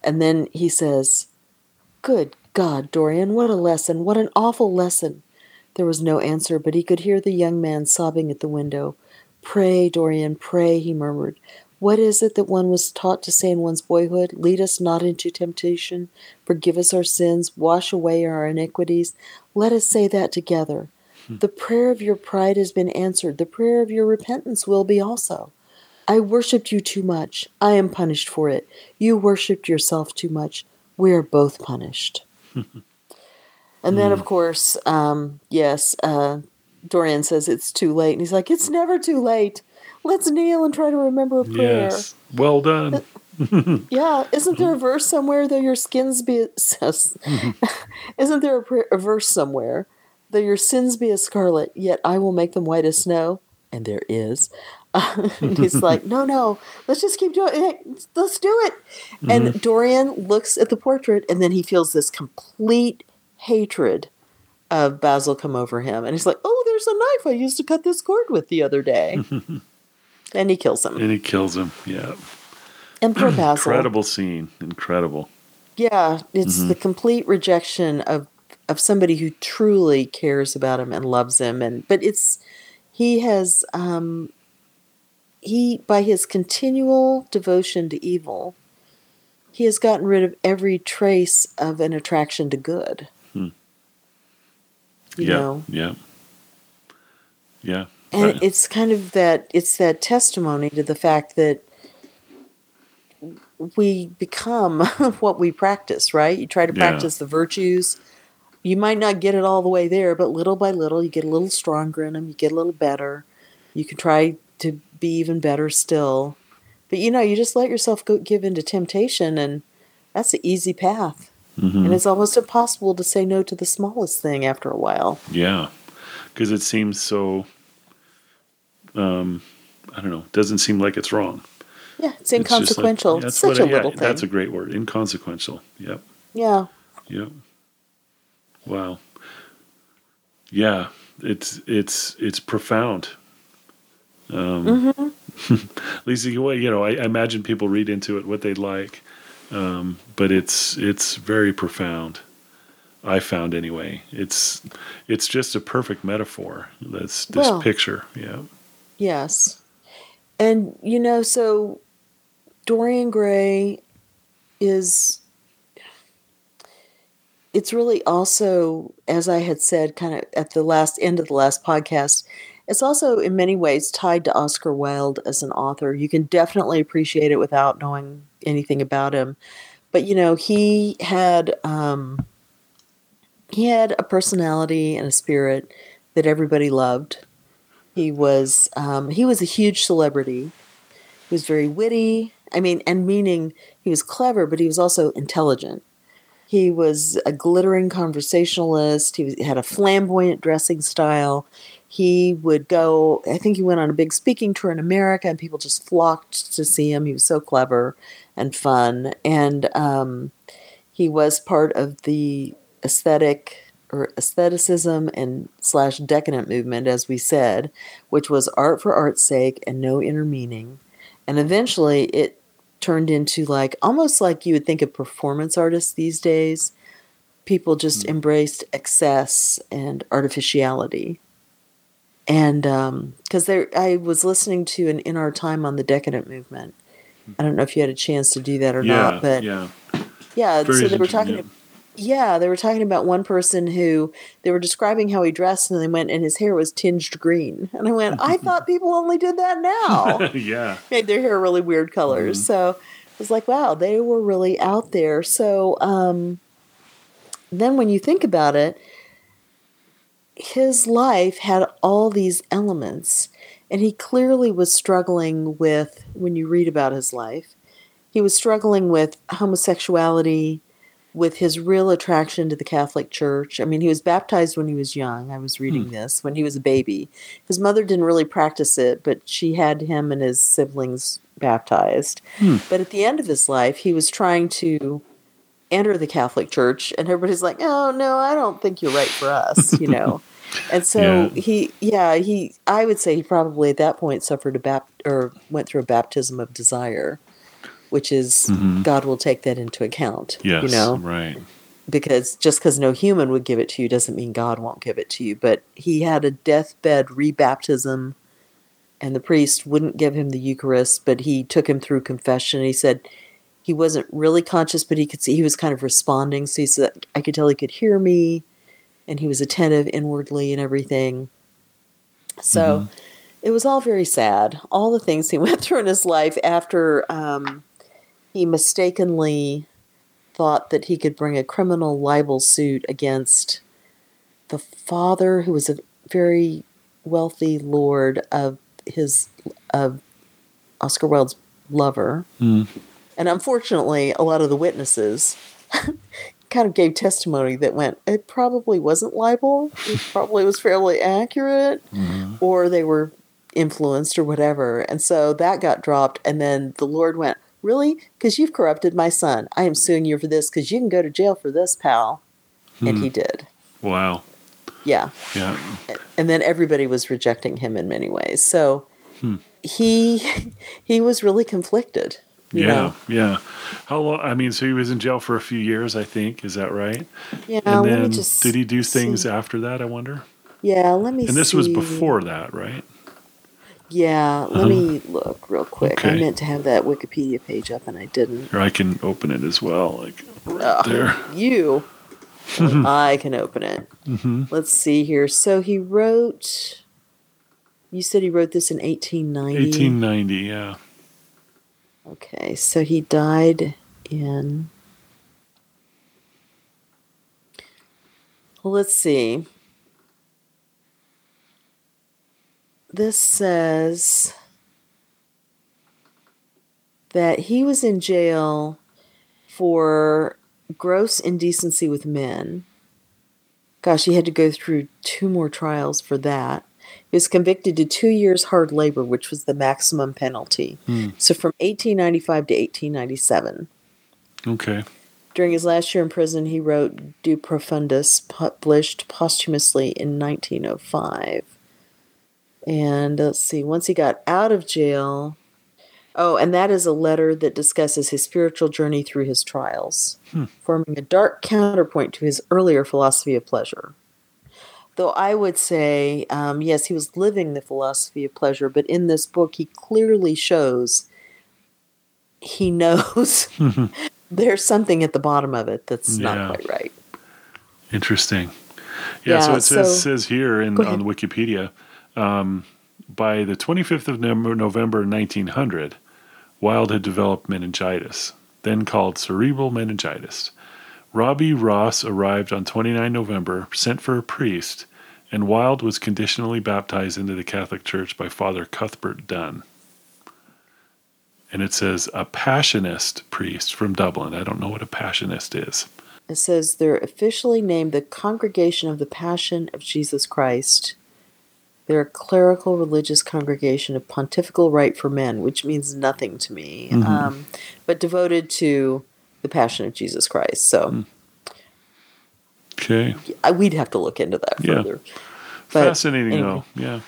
And then he says, Good God, Dorian, what a lesson! What an awful lesson! There was no answer, but he could hear the young man sobbing at the window. Pray, Dorian, pray, he murmured. What is it that one was taught to say in one's boyhood? Lead us not into temptation. Forgive us our sins. Wash away our iniquities. Let us say that together. The prayer of your pride has been answered. The prayer of your repentance will be also. I worshipped you too much. I am punished for it. You worshipped yourself too much. We are both punished. and then, of course, um, yes, uh, Dorian says it's too late. And he's like, It's never too late. let's kneel and try to remember a prayer. Yes. Well done. Uh, yeah, isn't there a verse somewhere that your skins be isn't there a, prayer, a verse somewhere though your sins be as scarlet yet I will make them white as snow and there is and he's like no no let's just keep doing it let's do it and mm-hmm. Dorian looks at the portrait and then he feels this complete hatred of Basil come over him and he's like oh there's a knife I used to cut this cord with the other day and he kills him And he kills him. Yeah. and poor Basil Incredible scene. Incredible. Yeah, it's the complete rejection of of somebody who truly cares about him and loves him and but it's he has um he by his continual devotion to evil he has gotten rid of every trace of an attraction to good. You yeah. know, Yeah. Yeah. and Uh, it's kind of that it's that testimony to the fact that we become what we practice right you try to Yeah. practice the virtues you might not get it all the way there but little by little you get a little stronger in them you get a little better you can try to be even better still but you know you just let yourself go give into temptation and that's the easy path mhm. and it's almost impossible to say no to the smallest thing after a while Yeah, because it seems so. Um, I don't know. Doesn't seem like it's wrong. yeah it's It's like- inconsequential that's such what I- a yeah, thing That's a great word. Inconsequential. Yep. yeah Yep. Wow. Yeah, it's it's it's profound. Um, Mm-hmm. at least you know, I, I imagine people read into it what they'd like, um, but it's it's very profound. I found anyway. It's it's just a perfect metaphor. That's this Well- picture. Yeah. Yes. And, you know, so Dorian Gray is. It's really also, as I had said kind of at the last end of the last podcast, it's also in many ways tied to Oscar Wilde as an author. You can definitely appreciate it without knowing anything about him. But, you know, he had. Um, he had a personality and a spirit that everybody loved. He was um, he was a huge celebrity. He was very witty. I mean, and meaning he was clever, but he was also intelligent. He was a glittering conversationalist. He was, had a flamboyant dressing style. He would go. I think he went on a big speaking tour in America, and people just flocked to see him. He was so clever and fun, and um, he was part of the aesthetic or aestheticism and slash decadent movement, as we said, which was art for art's sake and no inner meaning. And eventually it turned into like almost like you would think of performance artists these days. People just embraced excess and artificiality. And because there, I was listening to an In Our Time on the Decadent movement. I don't know if you had a chance to do that or Yeah. not, but yeah. yeah, Very so they were talking. Yeah, they were talking about one person who they were describing how he dressed, and they went, and his hair was tinged green. And I went, I thought people only did that now. yeah. yeah. Made their hair really weird colors. So I was like, wow, they were really out there. So um, then when you think about it, his life had all these elements, and he clearly was struggling with, when you read about his life, he was struggling with homosexuality, with his real attraction to the Catholic Church. I mean, he was baptized when he was young. I was reading hmm. this when he was a baby. His mother didn't really practice it, but she had him and his siblings baptized. Hmm. But at the end of his life, he was trying to enter the Catholic Church, and everybody's like, "Oh no, I don't think you're right for us," you know. and so Yeah. he, yeah, he, I would say he probably at that point suffered a bap or went through a baptism of desire, which is mm-hmm. God will take that into account. Yes. you know, Right. because just because no human would give it to you doesn't mean God won't give it to you. But he had a deathbed rebaptism, and the priest wouldn't give him the Eucharist, but he took him through confession. He said he wasn't really conscious, but he could see he was kind of responding. So he said, I could tell he could hear me, and he was attentive inwardly and everything. So it was all very sad. All the things he went through in his life after um, he mistakenly thought that he could bring a criminal libel suit against the father, who was a very wealthy lord of his of Oscar Wilde's lover. Mm. And unfortunately, a lot of the witnesses kind of gave testimony that went, it probably wasn't libel, it probably was fairly accurate, Mm-hmm. or they were influenced or whatever. And so that got dropped. And then the Lord went, Really? Because you've corrupted my son. I am suing you for this because you can go to jail for this, pal. And Hmm. he did. Wow. Yeah. Yeah. And then everybody was rejecting him in many ways. So Hmm. he he was really conflicted. Yeah. know? Yeah. How long? I mean, so he was in jail for a few years, I think. Is that right? Yeah. and let then me just did he do things see. after that? I wonder. Yeah, let me And this was before that, right? Yeah, let Uh-huh. me look real quick. I meant to have that Wikipedia page up and I didn't. Or I can open it as well. Like right Ugh, there. You. I can open it. hmm Let's see here. So he wrote. You said he wrote this in 1890. 1890. Yeah. Okay, so he died in. Well, let's see. This says that he was in jail for gross indecency with men. Gosh, he had to go through two more trials for that. He was convicted to two years hard labor, which was the maximum penalty. Hmm. So from 1895 to 1897. Okay. During his last year in prison, he wrote De Profundis, published posthumously in 1905. And let's see, once he got out of jail, oh, and that is a letter that discusses his spiritual journey through his trials, Hmm. forming a dark counterpoint to his earlier philosophy of pleasure. Though I would say, um, yes, he was living the philosophy of pleasure, but in this book, he clearly shows he knows there's something at the bottom of it that's Yeah. not quite right. Interesting. Yeah, so it says so- says here in on Wikipedia, um, by the 25th of November, November 1900, Wilde had developed meningitis, then called cerebral meningitis. Robbie Ross arrived on 29 November, sent for a priest, and Wilde was conditionally baptized into the Catholic Church by Father Cuthbert Dunn. And it says a passionist priest from Dublin. I don't know what a passionist is. It says they're officially named the Congregation of the Passion of Jesus Christ. They're a clerical religious congregation of pontifical right for men, which means nothing to me, Mhm. um, but devoted to the Passion of Jesus Christ. So Hmm. Okay. I, we'd have to look into that Yeah. further. But Fascinating anyway. though. Yeah.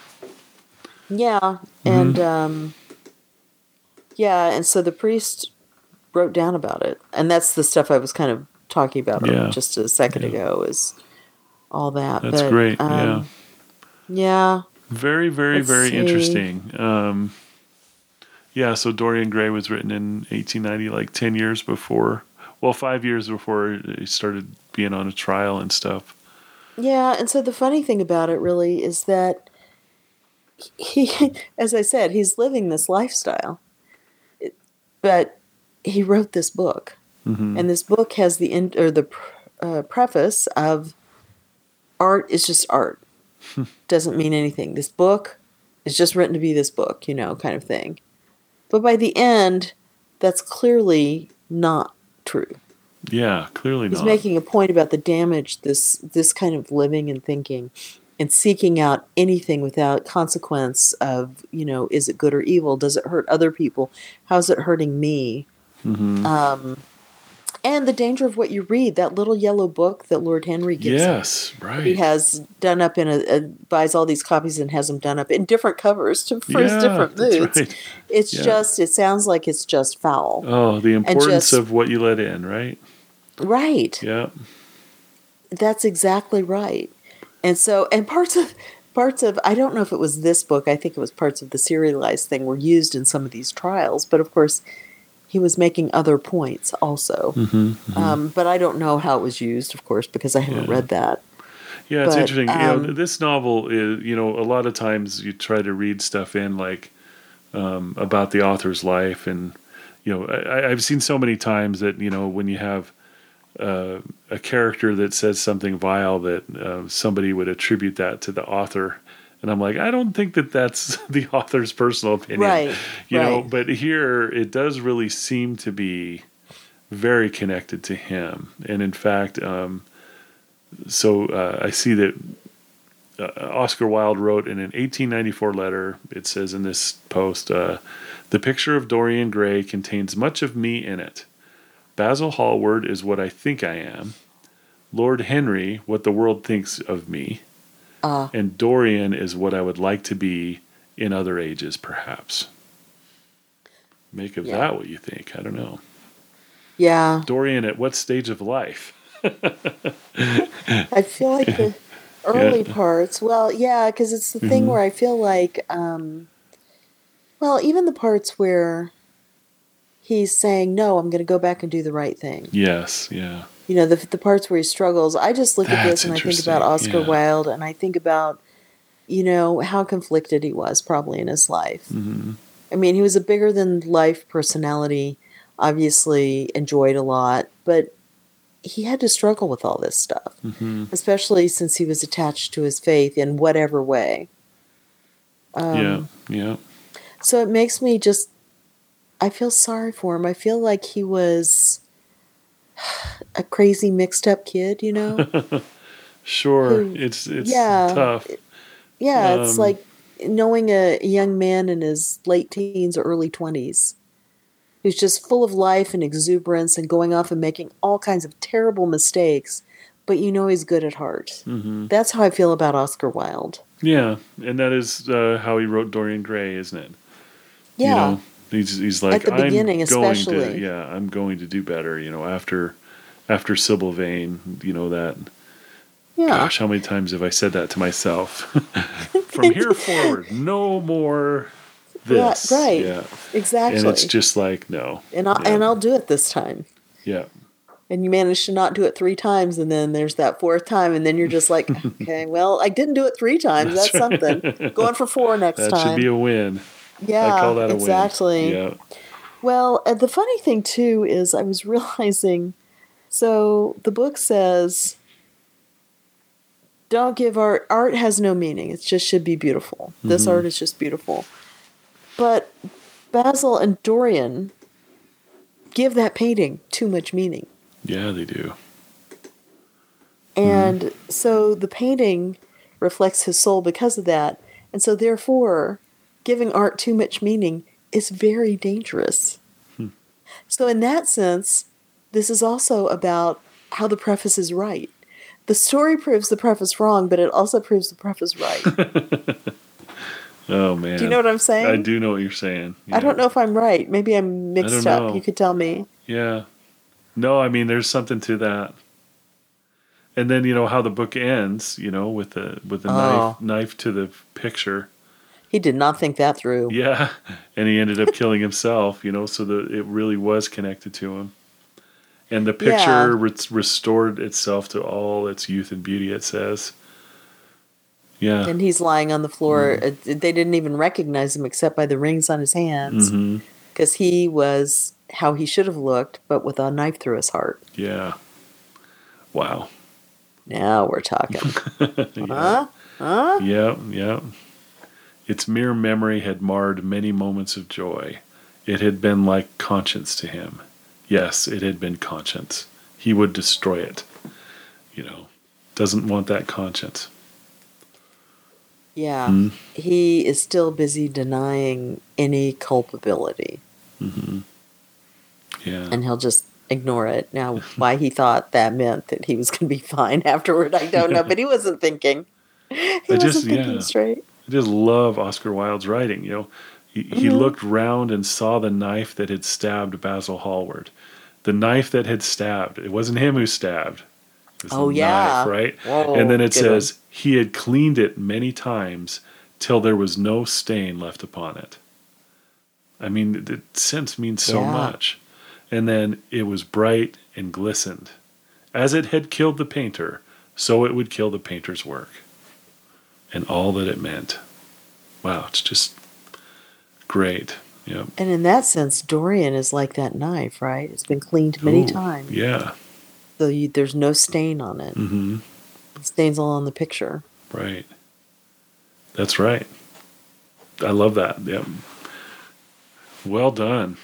Yeah, Mm-hmm. and um, yeah, and so the priest wrote down about it, and that's the stuff I was kind of talking about Yeah. just a second Yeah. ago. Is all that? That's but, great, Um, yeah. Very, very, Let's very see. interesting. Um, yeah, so Dorian Gray was written in 1890, like 10 years before, well, five years before he started being on a trial and stuff. Yeah, and so the funny thing about it really is that he, as I said, he's living this lifestyle, but he wrote this book, hmm and this book has the end or the uh, preface of art is just art, doesn't mean anything. This book is just written to be this book, you know, kind of thing. But by the end, that's clearly not true. Yeah, clearly He's not. making a point about the damage this this kind of living and thinking and seeking out anything without consequence of, you know, is it good or evil? Does it hurt other people? How's it hurting me? hmm Um, and the danger of what you read, that little yellow book that Lord Henry gives him. yes, right. He has done up in a, a buys all these copies and has them done up in different covers to, for his different moods. right. It's Yeah. just it sounds like it's just foul. Oh, the importance just- of what you let in, right? Right. Yeah. That's exactly right. And so, and parts of parts of I don't know if it was this book. I think it was parts of the serialized thing were used in some of these trials. But of course, he was making other points also. hmm Um, but I don't know how it was used, of course, because I haven't Yeah. read that. Yeah, it's But, interesting. you know, um, this novel is, you know, a lot of times you try to read stuff in like um, about the author's life, and you know, I, I've seen so many times that you know when you have uh, a character that says something vile, that uh, somebody would attribute that to the author, And I'm like, I don't think that that's the author's personal opinion. Right, You know, but here it does really seem to be very connected to him. And in fact, um, so uh, I see that uh, Oscar Wilde wrote in an 1894 letter, it says in this post, uh, the picture of Dorian Gray contains much of me in it. Basil Hallward is what I think I am. Lord Henry, what the world thinks of me. Uh, And Dorian is what I would like to be in other ages, perhaps. Make of Yeah. that what you think. I don't know. yeah. Dorian at what stage of life? I feel like the early parts. Well, yeah, because it's the thing Mhm. where I feel like, um, well, even the parts where he's saying, "No, I'm going to go back and do the right thing." Yes, yeah. You know, the the parts where he struggles. I just look at this and I think about Oscar yeah. Wilde, and I think about, you know, how conflicted he was probably in his life. hmm I mean, he was a bigger than life personality. Obviously, enjoyed a lot, but he had to struggle with all this stuff hmm especially since he was attached to his faith in whatever way. Um, yeah, yeah. So it makes me just, I feel sorry for him. I feel like he was a crazy mixed up kid, you know? Sure. who- it's it's yeah, tough. Yeah, it's Um, like knowing a young man in his late teens or early 20s who's just full of life and exuberance and going off and making all kinds of terrible mistakes, but you know he's good at heart. hmm That's how I feel about Oscar Wilde. Yeah, and that is uh, how he wrote Dorian Gray, isn't it? Yeah. You know, he's he's like at the beginning I'm going to especially. yeah, I'm going to do better. You know, after after Sybil Vane, you know that. yeah. Gosh, how many times have I said that to myself? From here forward, no more this. right. Yeah. Exactly. And it's just like no. and I'll, yeah. and I'll do it this time. Yeah. And you manage to not do it three times, and then there's that fourth time, and then you're just like, okay, well, I didn't do it three times. That's, That's right. something. Going for four next That time. should be a win. yeah, I call that a exactly. win. Yeah. Well, uh, the funny thing too is I was realizing. So the book says, "Don't give art. Art has no meaning. It just should be beautiful. This Mhm. art is just beautiful." But Basil and Dorian give that painting too much meaning. Yeah, they do. And so the painting reflects his soul because of that. And so, therefore, giving art too much meaning is very dangerous. So, in that sense, this is also about how the preface is right. The story proves the preface wrong, but it also proves the preface right. Oh man. do you know what I'm saying? I do know what you're saying. I don't know if I'm right. Maybe I'm mixed up. know. You could tell me. Yeah. No, I mean there's something to that. And then you know how the book ends, you know, with the with the Oh. knife knife to the picture. He did not think that through. Yeah, and he ended up killing himself, you know, so that it really was connected to him. And the picture Yeah. re- restored itself to all its youth and beauty. It says, "Yeah, And he's lying on the floor. Mm. They didn't even recognize him except by the rings on his hands. because he was how he should have looked, but with a knife through his heart. yeah, wow, Now we're talking. Huh? Huh? yeah, yeah." Its mere memory had marred many moments of joy. It had been like conscience to him. Yes, it had been conscience. He would destroy it. You know, doesn't want that conscience. Yeah. Hmm. He is still busy denying any culpability, hmm Yeah. and he'll just ignore it. Now, why he thought that meant that he was going to be fine afterward, I don't know, but he wasn't thinking. He wasn't just- thinking yeah. straight. I just love Oscar Wilde's writing. You know, he, he Mhm. looked round and saw the knife that had stabbed Basil Hallward. The knife that had stabbed. It wasn't him who stabbed. It was Oh, the yeah. knife, right? Whoa, and then it good one. says he had cleaned it many times till there was no stain left upon it. I mean, the sense means so Yeah. much. And then it was bright and glistened. As it had killed the painter, so it would kill the painter's work. And all that it meant. Wow, it's just great. Yep. And in that sense, Dorian is like that knife, right? It's been cleaned many Ooh, times. Yeah. So you, there's no stain on it. hmm The stain's all on the picture. Right. That's right. I love that. Yep. Well done.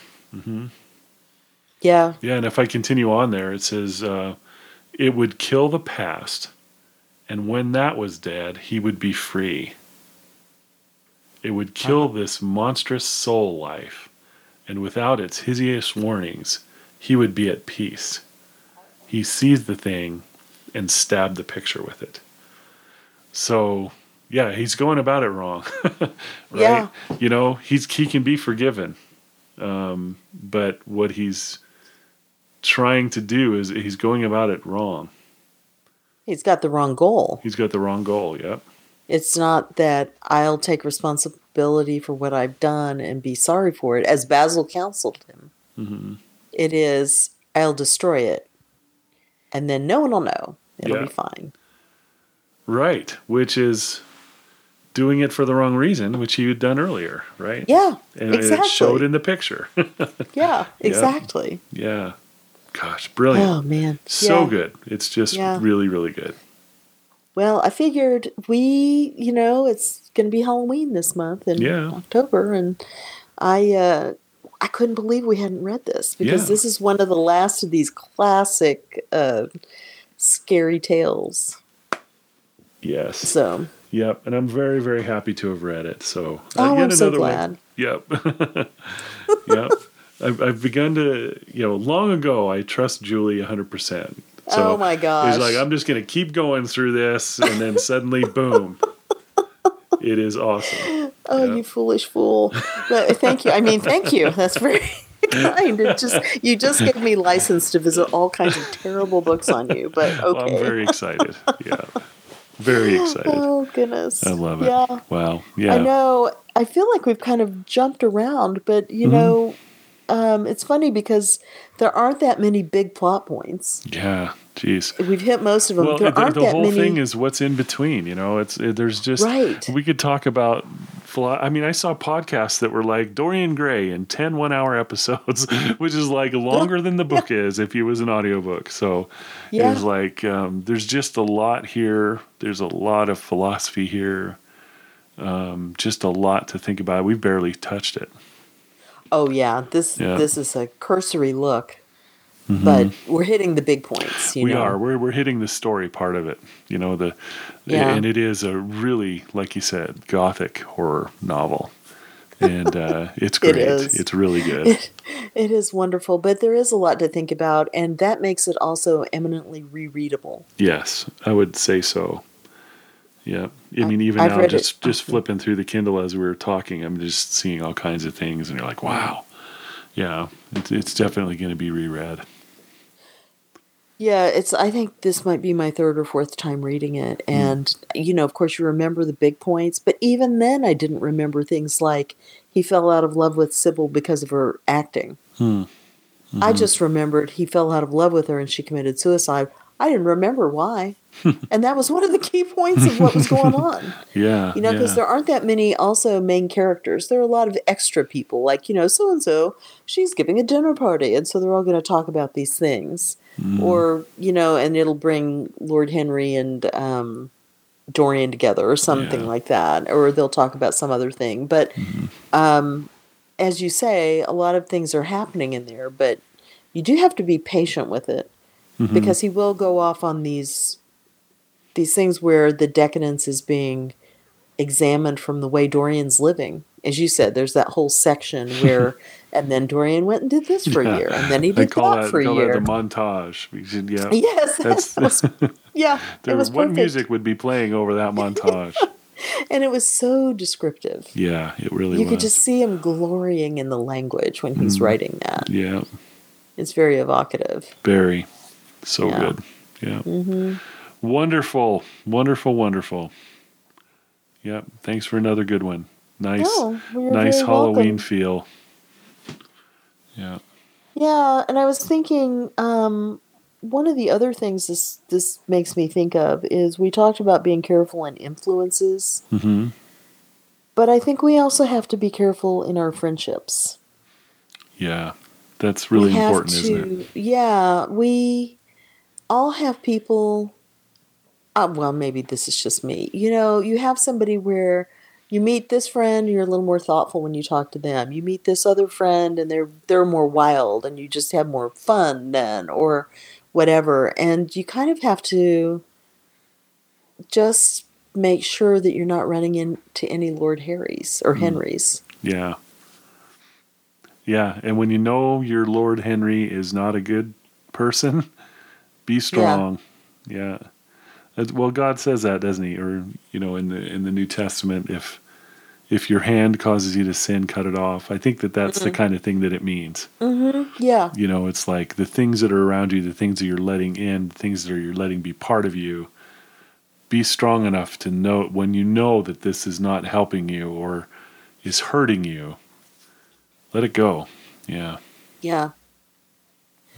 Yeah. Yeah, and if I continue on there, it says uh, it would kill the past, and when that was dead, he would be free. It would kill this monstrous soul life, and without its hideous warnings, he would be at peace. He seized the thing and stabbed the picture with it. So, yeah, he's going about it wrong, right? Yeah. You know, he's he can be forgiven, um, but what he's trying to do is he's going about it wrong. He's got the wrong goal. He's got the wrong goal. Yep. It's not that I'll take responsibility for what I've done and be sorry for it, as Basil counseled him. hmm It is, I'll destroy it. And then no one will know. It'll Yeah. be fine. Right, which is doing it for the wrong reason, which he had done earlier, right? Yeah, and exactly. it showed in the picture. Yeah, exactly. yeah, gosh, brilliant, Oh, man. so Yeah. good. It's just Yeah. really, really good. Well, I figured we, you know, it's going to be Halloween this month in Yeah. October, and I, uh, I couldn't believe we hadn't read this because Yeah. this is one of the last of these classic uh, scary tales. Yes. So, Yep, and I'm very, very happy to have read it. So Oh, yet I'm so another one. glad. Yep. yep. I've, I've begun to, you know, long ago I trust Julie 100%. So Oh my gosh. He's like, I'm just going to keep going through this, and then suddenly, boom, it is awesome. oh, Yeah. you foolish fool! But thank you. I mean, thank you. That's very kind. It just you just gave me license to visit all kinds of terrible books on you. But okay. Well, I'm very excited. Yeah, very excited. Oh goodness. I love it. Yeah. Wow. Yeah. I know. I feel like we've kind of jumped around, but you Mm-hmm. know, um, it's funny because there aren't that many big plot points. Yeah. Jeez. We've hit most of them. Well, there the, aren't the that whole many. thing is what's in between. You know, it's it, there's just Right. We could talk about. I mean, I saw podcasts that were like Dorian Gray in 10 one hour episodes, which is like longer than the book is if it was an audiobook. So Yeah. it was like, um, there's just a lot here. There's a lot of philosophy here. Um, just a lot to think about. We've barely touched it. Oh yeah, this Yeah. Mm-hmm. this is a cursory look, but we're hitting the big points. You we know? are. We're we're hitting the story part of it. You know the, Yeah. and it is a really, like you said, gothic horror novel, and uh, it's great. is. It's really good. It is wonderful, but there is a lot to think about, and that makes it also eminently rereadable. yes, I would say so. Yeah, I mean, even I've now, read it just just flipping through the Kindle as we were talking, I'm just seeing all kinds of things, and you're like, wow, yeah, it's it's definitely going to be reread. Yeah, it's. I think this might be my third or fourth time reading it, Hmm. and you know, of course, you remember the big points, but even then, I didn't remember things like he fell out of love with Sybil because of her acting. Hmm. I just remembered he fell out of love with her and she committed suicide. I didn't remember why, and that was one of the key points of what was going on. Yeah, You know, because yeah. there aren't that many also main characters. There are a lot of extra people, like, you know, so and so, she's giving a dinner party. And so they're all going to talk about these things. Or, you know, and it'll bring Lord Henry and um, Dorian together or something Yeah. like that. Or they'll talk about some other thing. But um, as you say, a lot of things are happening in there. But you do have to be patient with it Mm-hmm. because he will go off on these these things where the decadence is being examined from the way Dorian's living. As you said, there's that whole section where, and then Dorian went and did this for a year, and then he did that, that, for a call year. that the montage. Should, yeah. yes, That's- that was, yeah, There, was perfect, music would be playing over that montage? and it was so descriptive. yeah, it really You was. could just see him glorying in the language when he's Mm-hmm. writing that. yeah, It's very evocative. very, so Yeah. good. Yeah, hmm wonderful, wonderful, wonderful. Yep. Thanks for another good one. Nice, Oh, nice Halloween welcome. feel. Yeah. Yeah, and I was thinking, um, one of the other things this this makes me think of is we talked about being careful in influences, hmm but I think we also have to be careful in our friendships. Yeah. That's really important, isn't it? Yeah, we all have people. Uh, well, maybe this is just me. You know, you have somebody where you meet this friend, you're a little more thoughtful when you talk to them. You meet this other friend, and they're they're more wild, and you just have more fun then, or whatever. And you kind of have to just make sure that you're not running into any Lord Harrys or Henrys. Yeah. Yeah. And when you know your Lord Henry is not a good person, be strong. Yeah. That's- Well, God says that, doesn't he? Or, you know, in the in the New Testament, if if your hand causes you to sin, cut it off. I think that that's the mm-hmm. kind of thing that it means. Mm-hmm. Yeah, You know, it's like the things that are around you, the things that you're letting in, the things that are you're letting be part of you. Be strong enough to know when you know that this is not helping you or is hurting you. Let it go. Yeah. yeah.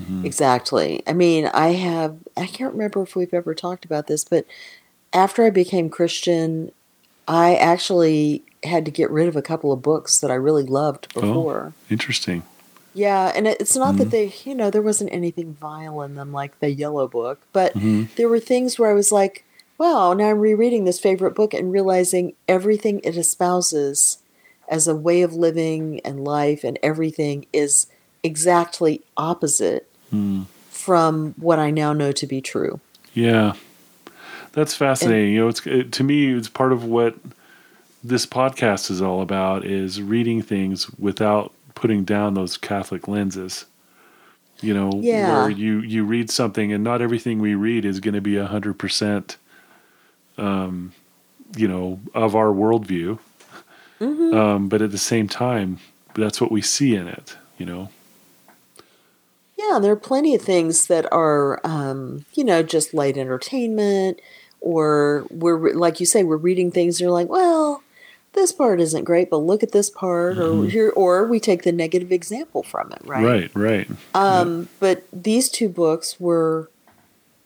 Mm-hmm. Exactly. I mean, I have, I can't remember if we've ever talked about this, but after I became Christian, I actually had to get rid of a couple of books that I really loved oh, before. Interesting. Yeah, and it's not that mm-hmm. they, you know, there wasn't anything vile in them like the Yellow Book, but mm-hmm. there were things where I was like, wow, now I'm rereading this favorite book and realizing everything it espouses as a way of living and life and everything is exactly opposite from what I now know to be true. Yeah. That's fascinating. you know, it's it, to me it's part of what this podcast is all about is reading things without putting down those Catholic lenses. You know, Yeah. where you you read something and not everything we read is going to be a hundred percent, um, you know, of our worldview. Um, but at the same time, that's what we see in it. You know. Yeah, there are plenty of things that are, um, you know, just light entertainment, or we're like you say, we're reading things. And you're like, well, this part isn't great, but look at this part, or here, or we take the negative example from it, right? Right. Right. Um, But these two books were,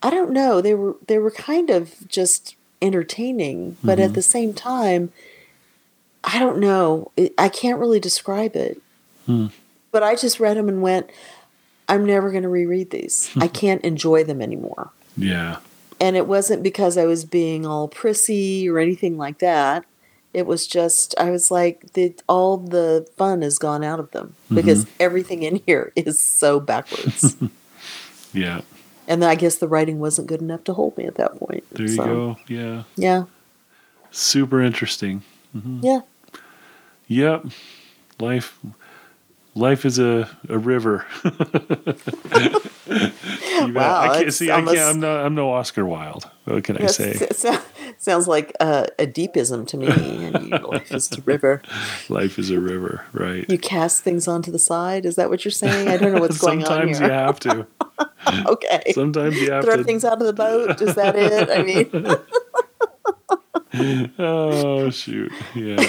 I don't know, they were they were kind of just entertaining, but at the same time, I don't know, I can't really describe it. But I just read them and went, I'm never going to reread these. I can't enjoy them anymore. Yeah. And it wasn't because I was being all prissy or anything like that. It was just I was like the all the fun has gone out of them mm-hmm. because everything in here is so backwards. Yeah. and then I guess the writing wasn't good enough to hold me at that point. There you So, go. Yeah. Yeah. Super interesting. Mm-hmm. Yeah. Yep. Life life is a, a river. Wow, I can't see I can't I'm not I'm no Oscar Wilde. What can I say? sounds like a, a deepism to me. Life is a river. Life is a river, right? You cast things onto the side. Is that what you're saying? I don't know what's going on Sometimes you have to. okay. Sometimes you have Throw to things out of the boat. Is that it? I mean, Oh shoot. Yeah.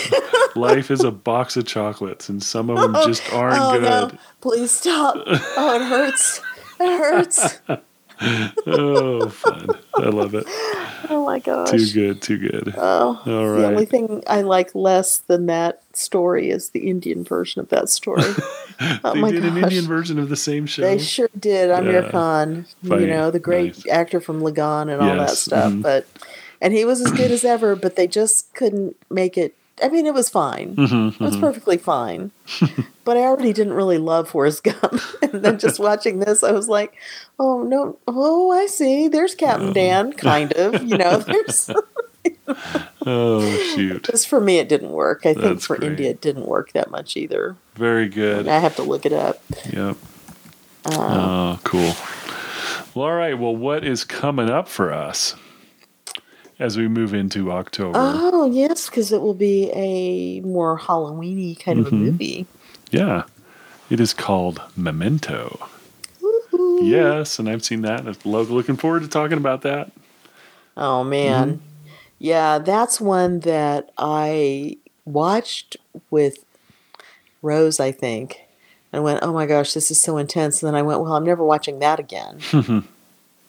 Life is a box of chocolates and some of them just aren't oh good. no! Please stop. Oh, it hurts. It hurts. Oh fun. I love it. Oh my gosh. Too good, too good. Oh, all right. the only thing I like less than that story is the Indian version of that story. oh they my did gosh. an Indian version of the same show. They sure did. Aamir Yeah. Khan, Funny. you know, the great Nice. actor from Lagaan and all that Yes, stuff. mhm. But and he was as good as ever, but they just couldn't make it. I mean, it was fine. Mhm, It was perfectly fine. but I already didn't really love Forrest Gump, and then just watching this, I was like, "Oh no! Oh, I see. There's Captain Dan, kind of. You know, there's." Oh shoot. Just for me, it didn't work. I think for great. India, it didn't work that much either. Very good. I have to look it up. Yep. oh, cool. Well, all right. Well, what is coming up for us as we move into October? Oh yes, because it will be a more Halloweeny kind of a Mm-hmm. movie. Yeah. It is called Memento. Yes, and I've seen that. I'm looking forward to talking about that. Oh man, Mm-hmm. yeah, that's one that I watched with Rose. I think. and went, oh my gosh, this is so intense. And then I went, well, I'm never watching that again. Mm-hmm.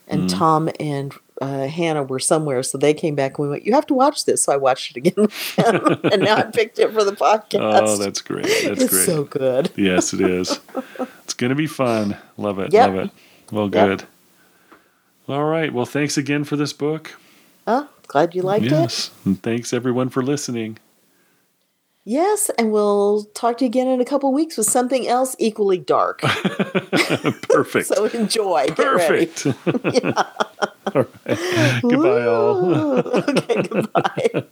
and Tom and uh, Hannah were somewhere, so they came back and we went, you have to watch this. So I watched it again, and now I picked it for the podcast. Oh, that's great. That's it's great. so good. Yes, it is. it's going to be fun. Love it. Yep. Love it. Well, Yep. good. All right. Well, thanks again for this book. Oh, Glad you liked it. yes. And thanks everyone for listening. Yes, and we'll talk to you again in a couple weeks with something else equally dark. Perfect. so enjoy. Perfect. yeah. all right. Goodbye, Ooh. all. okay, goodbye.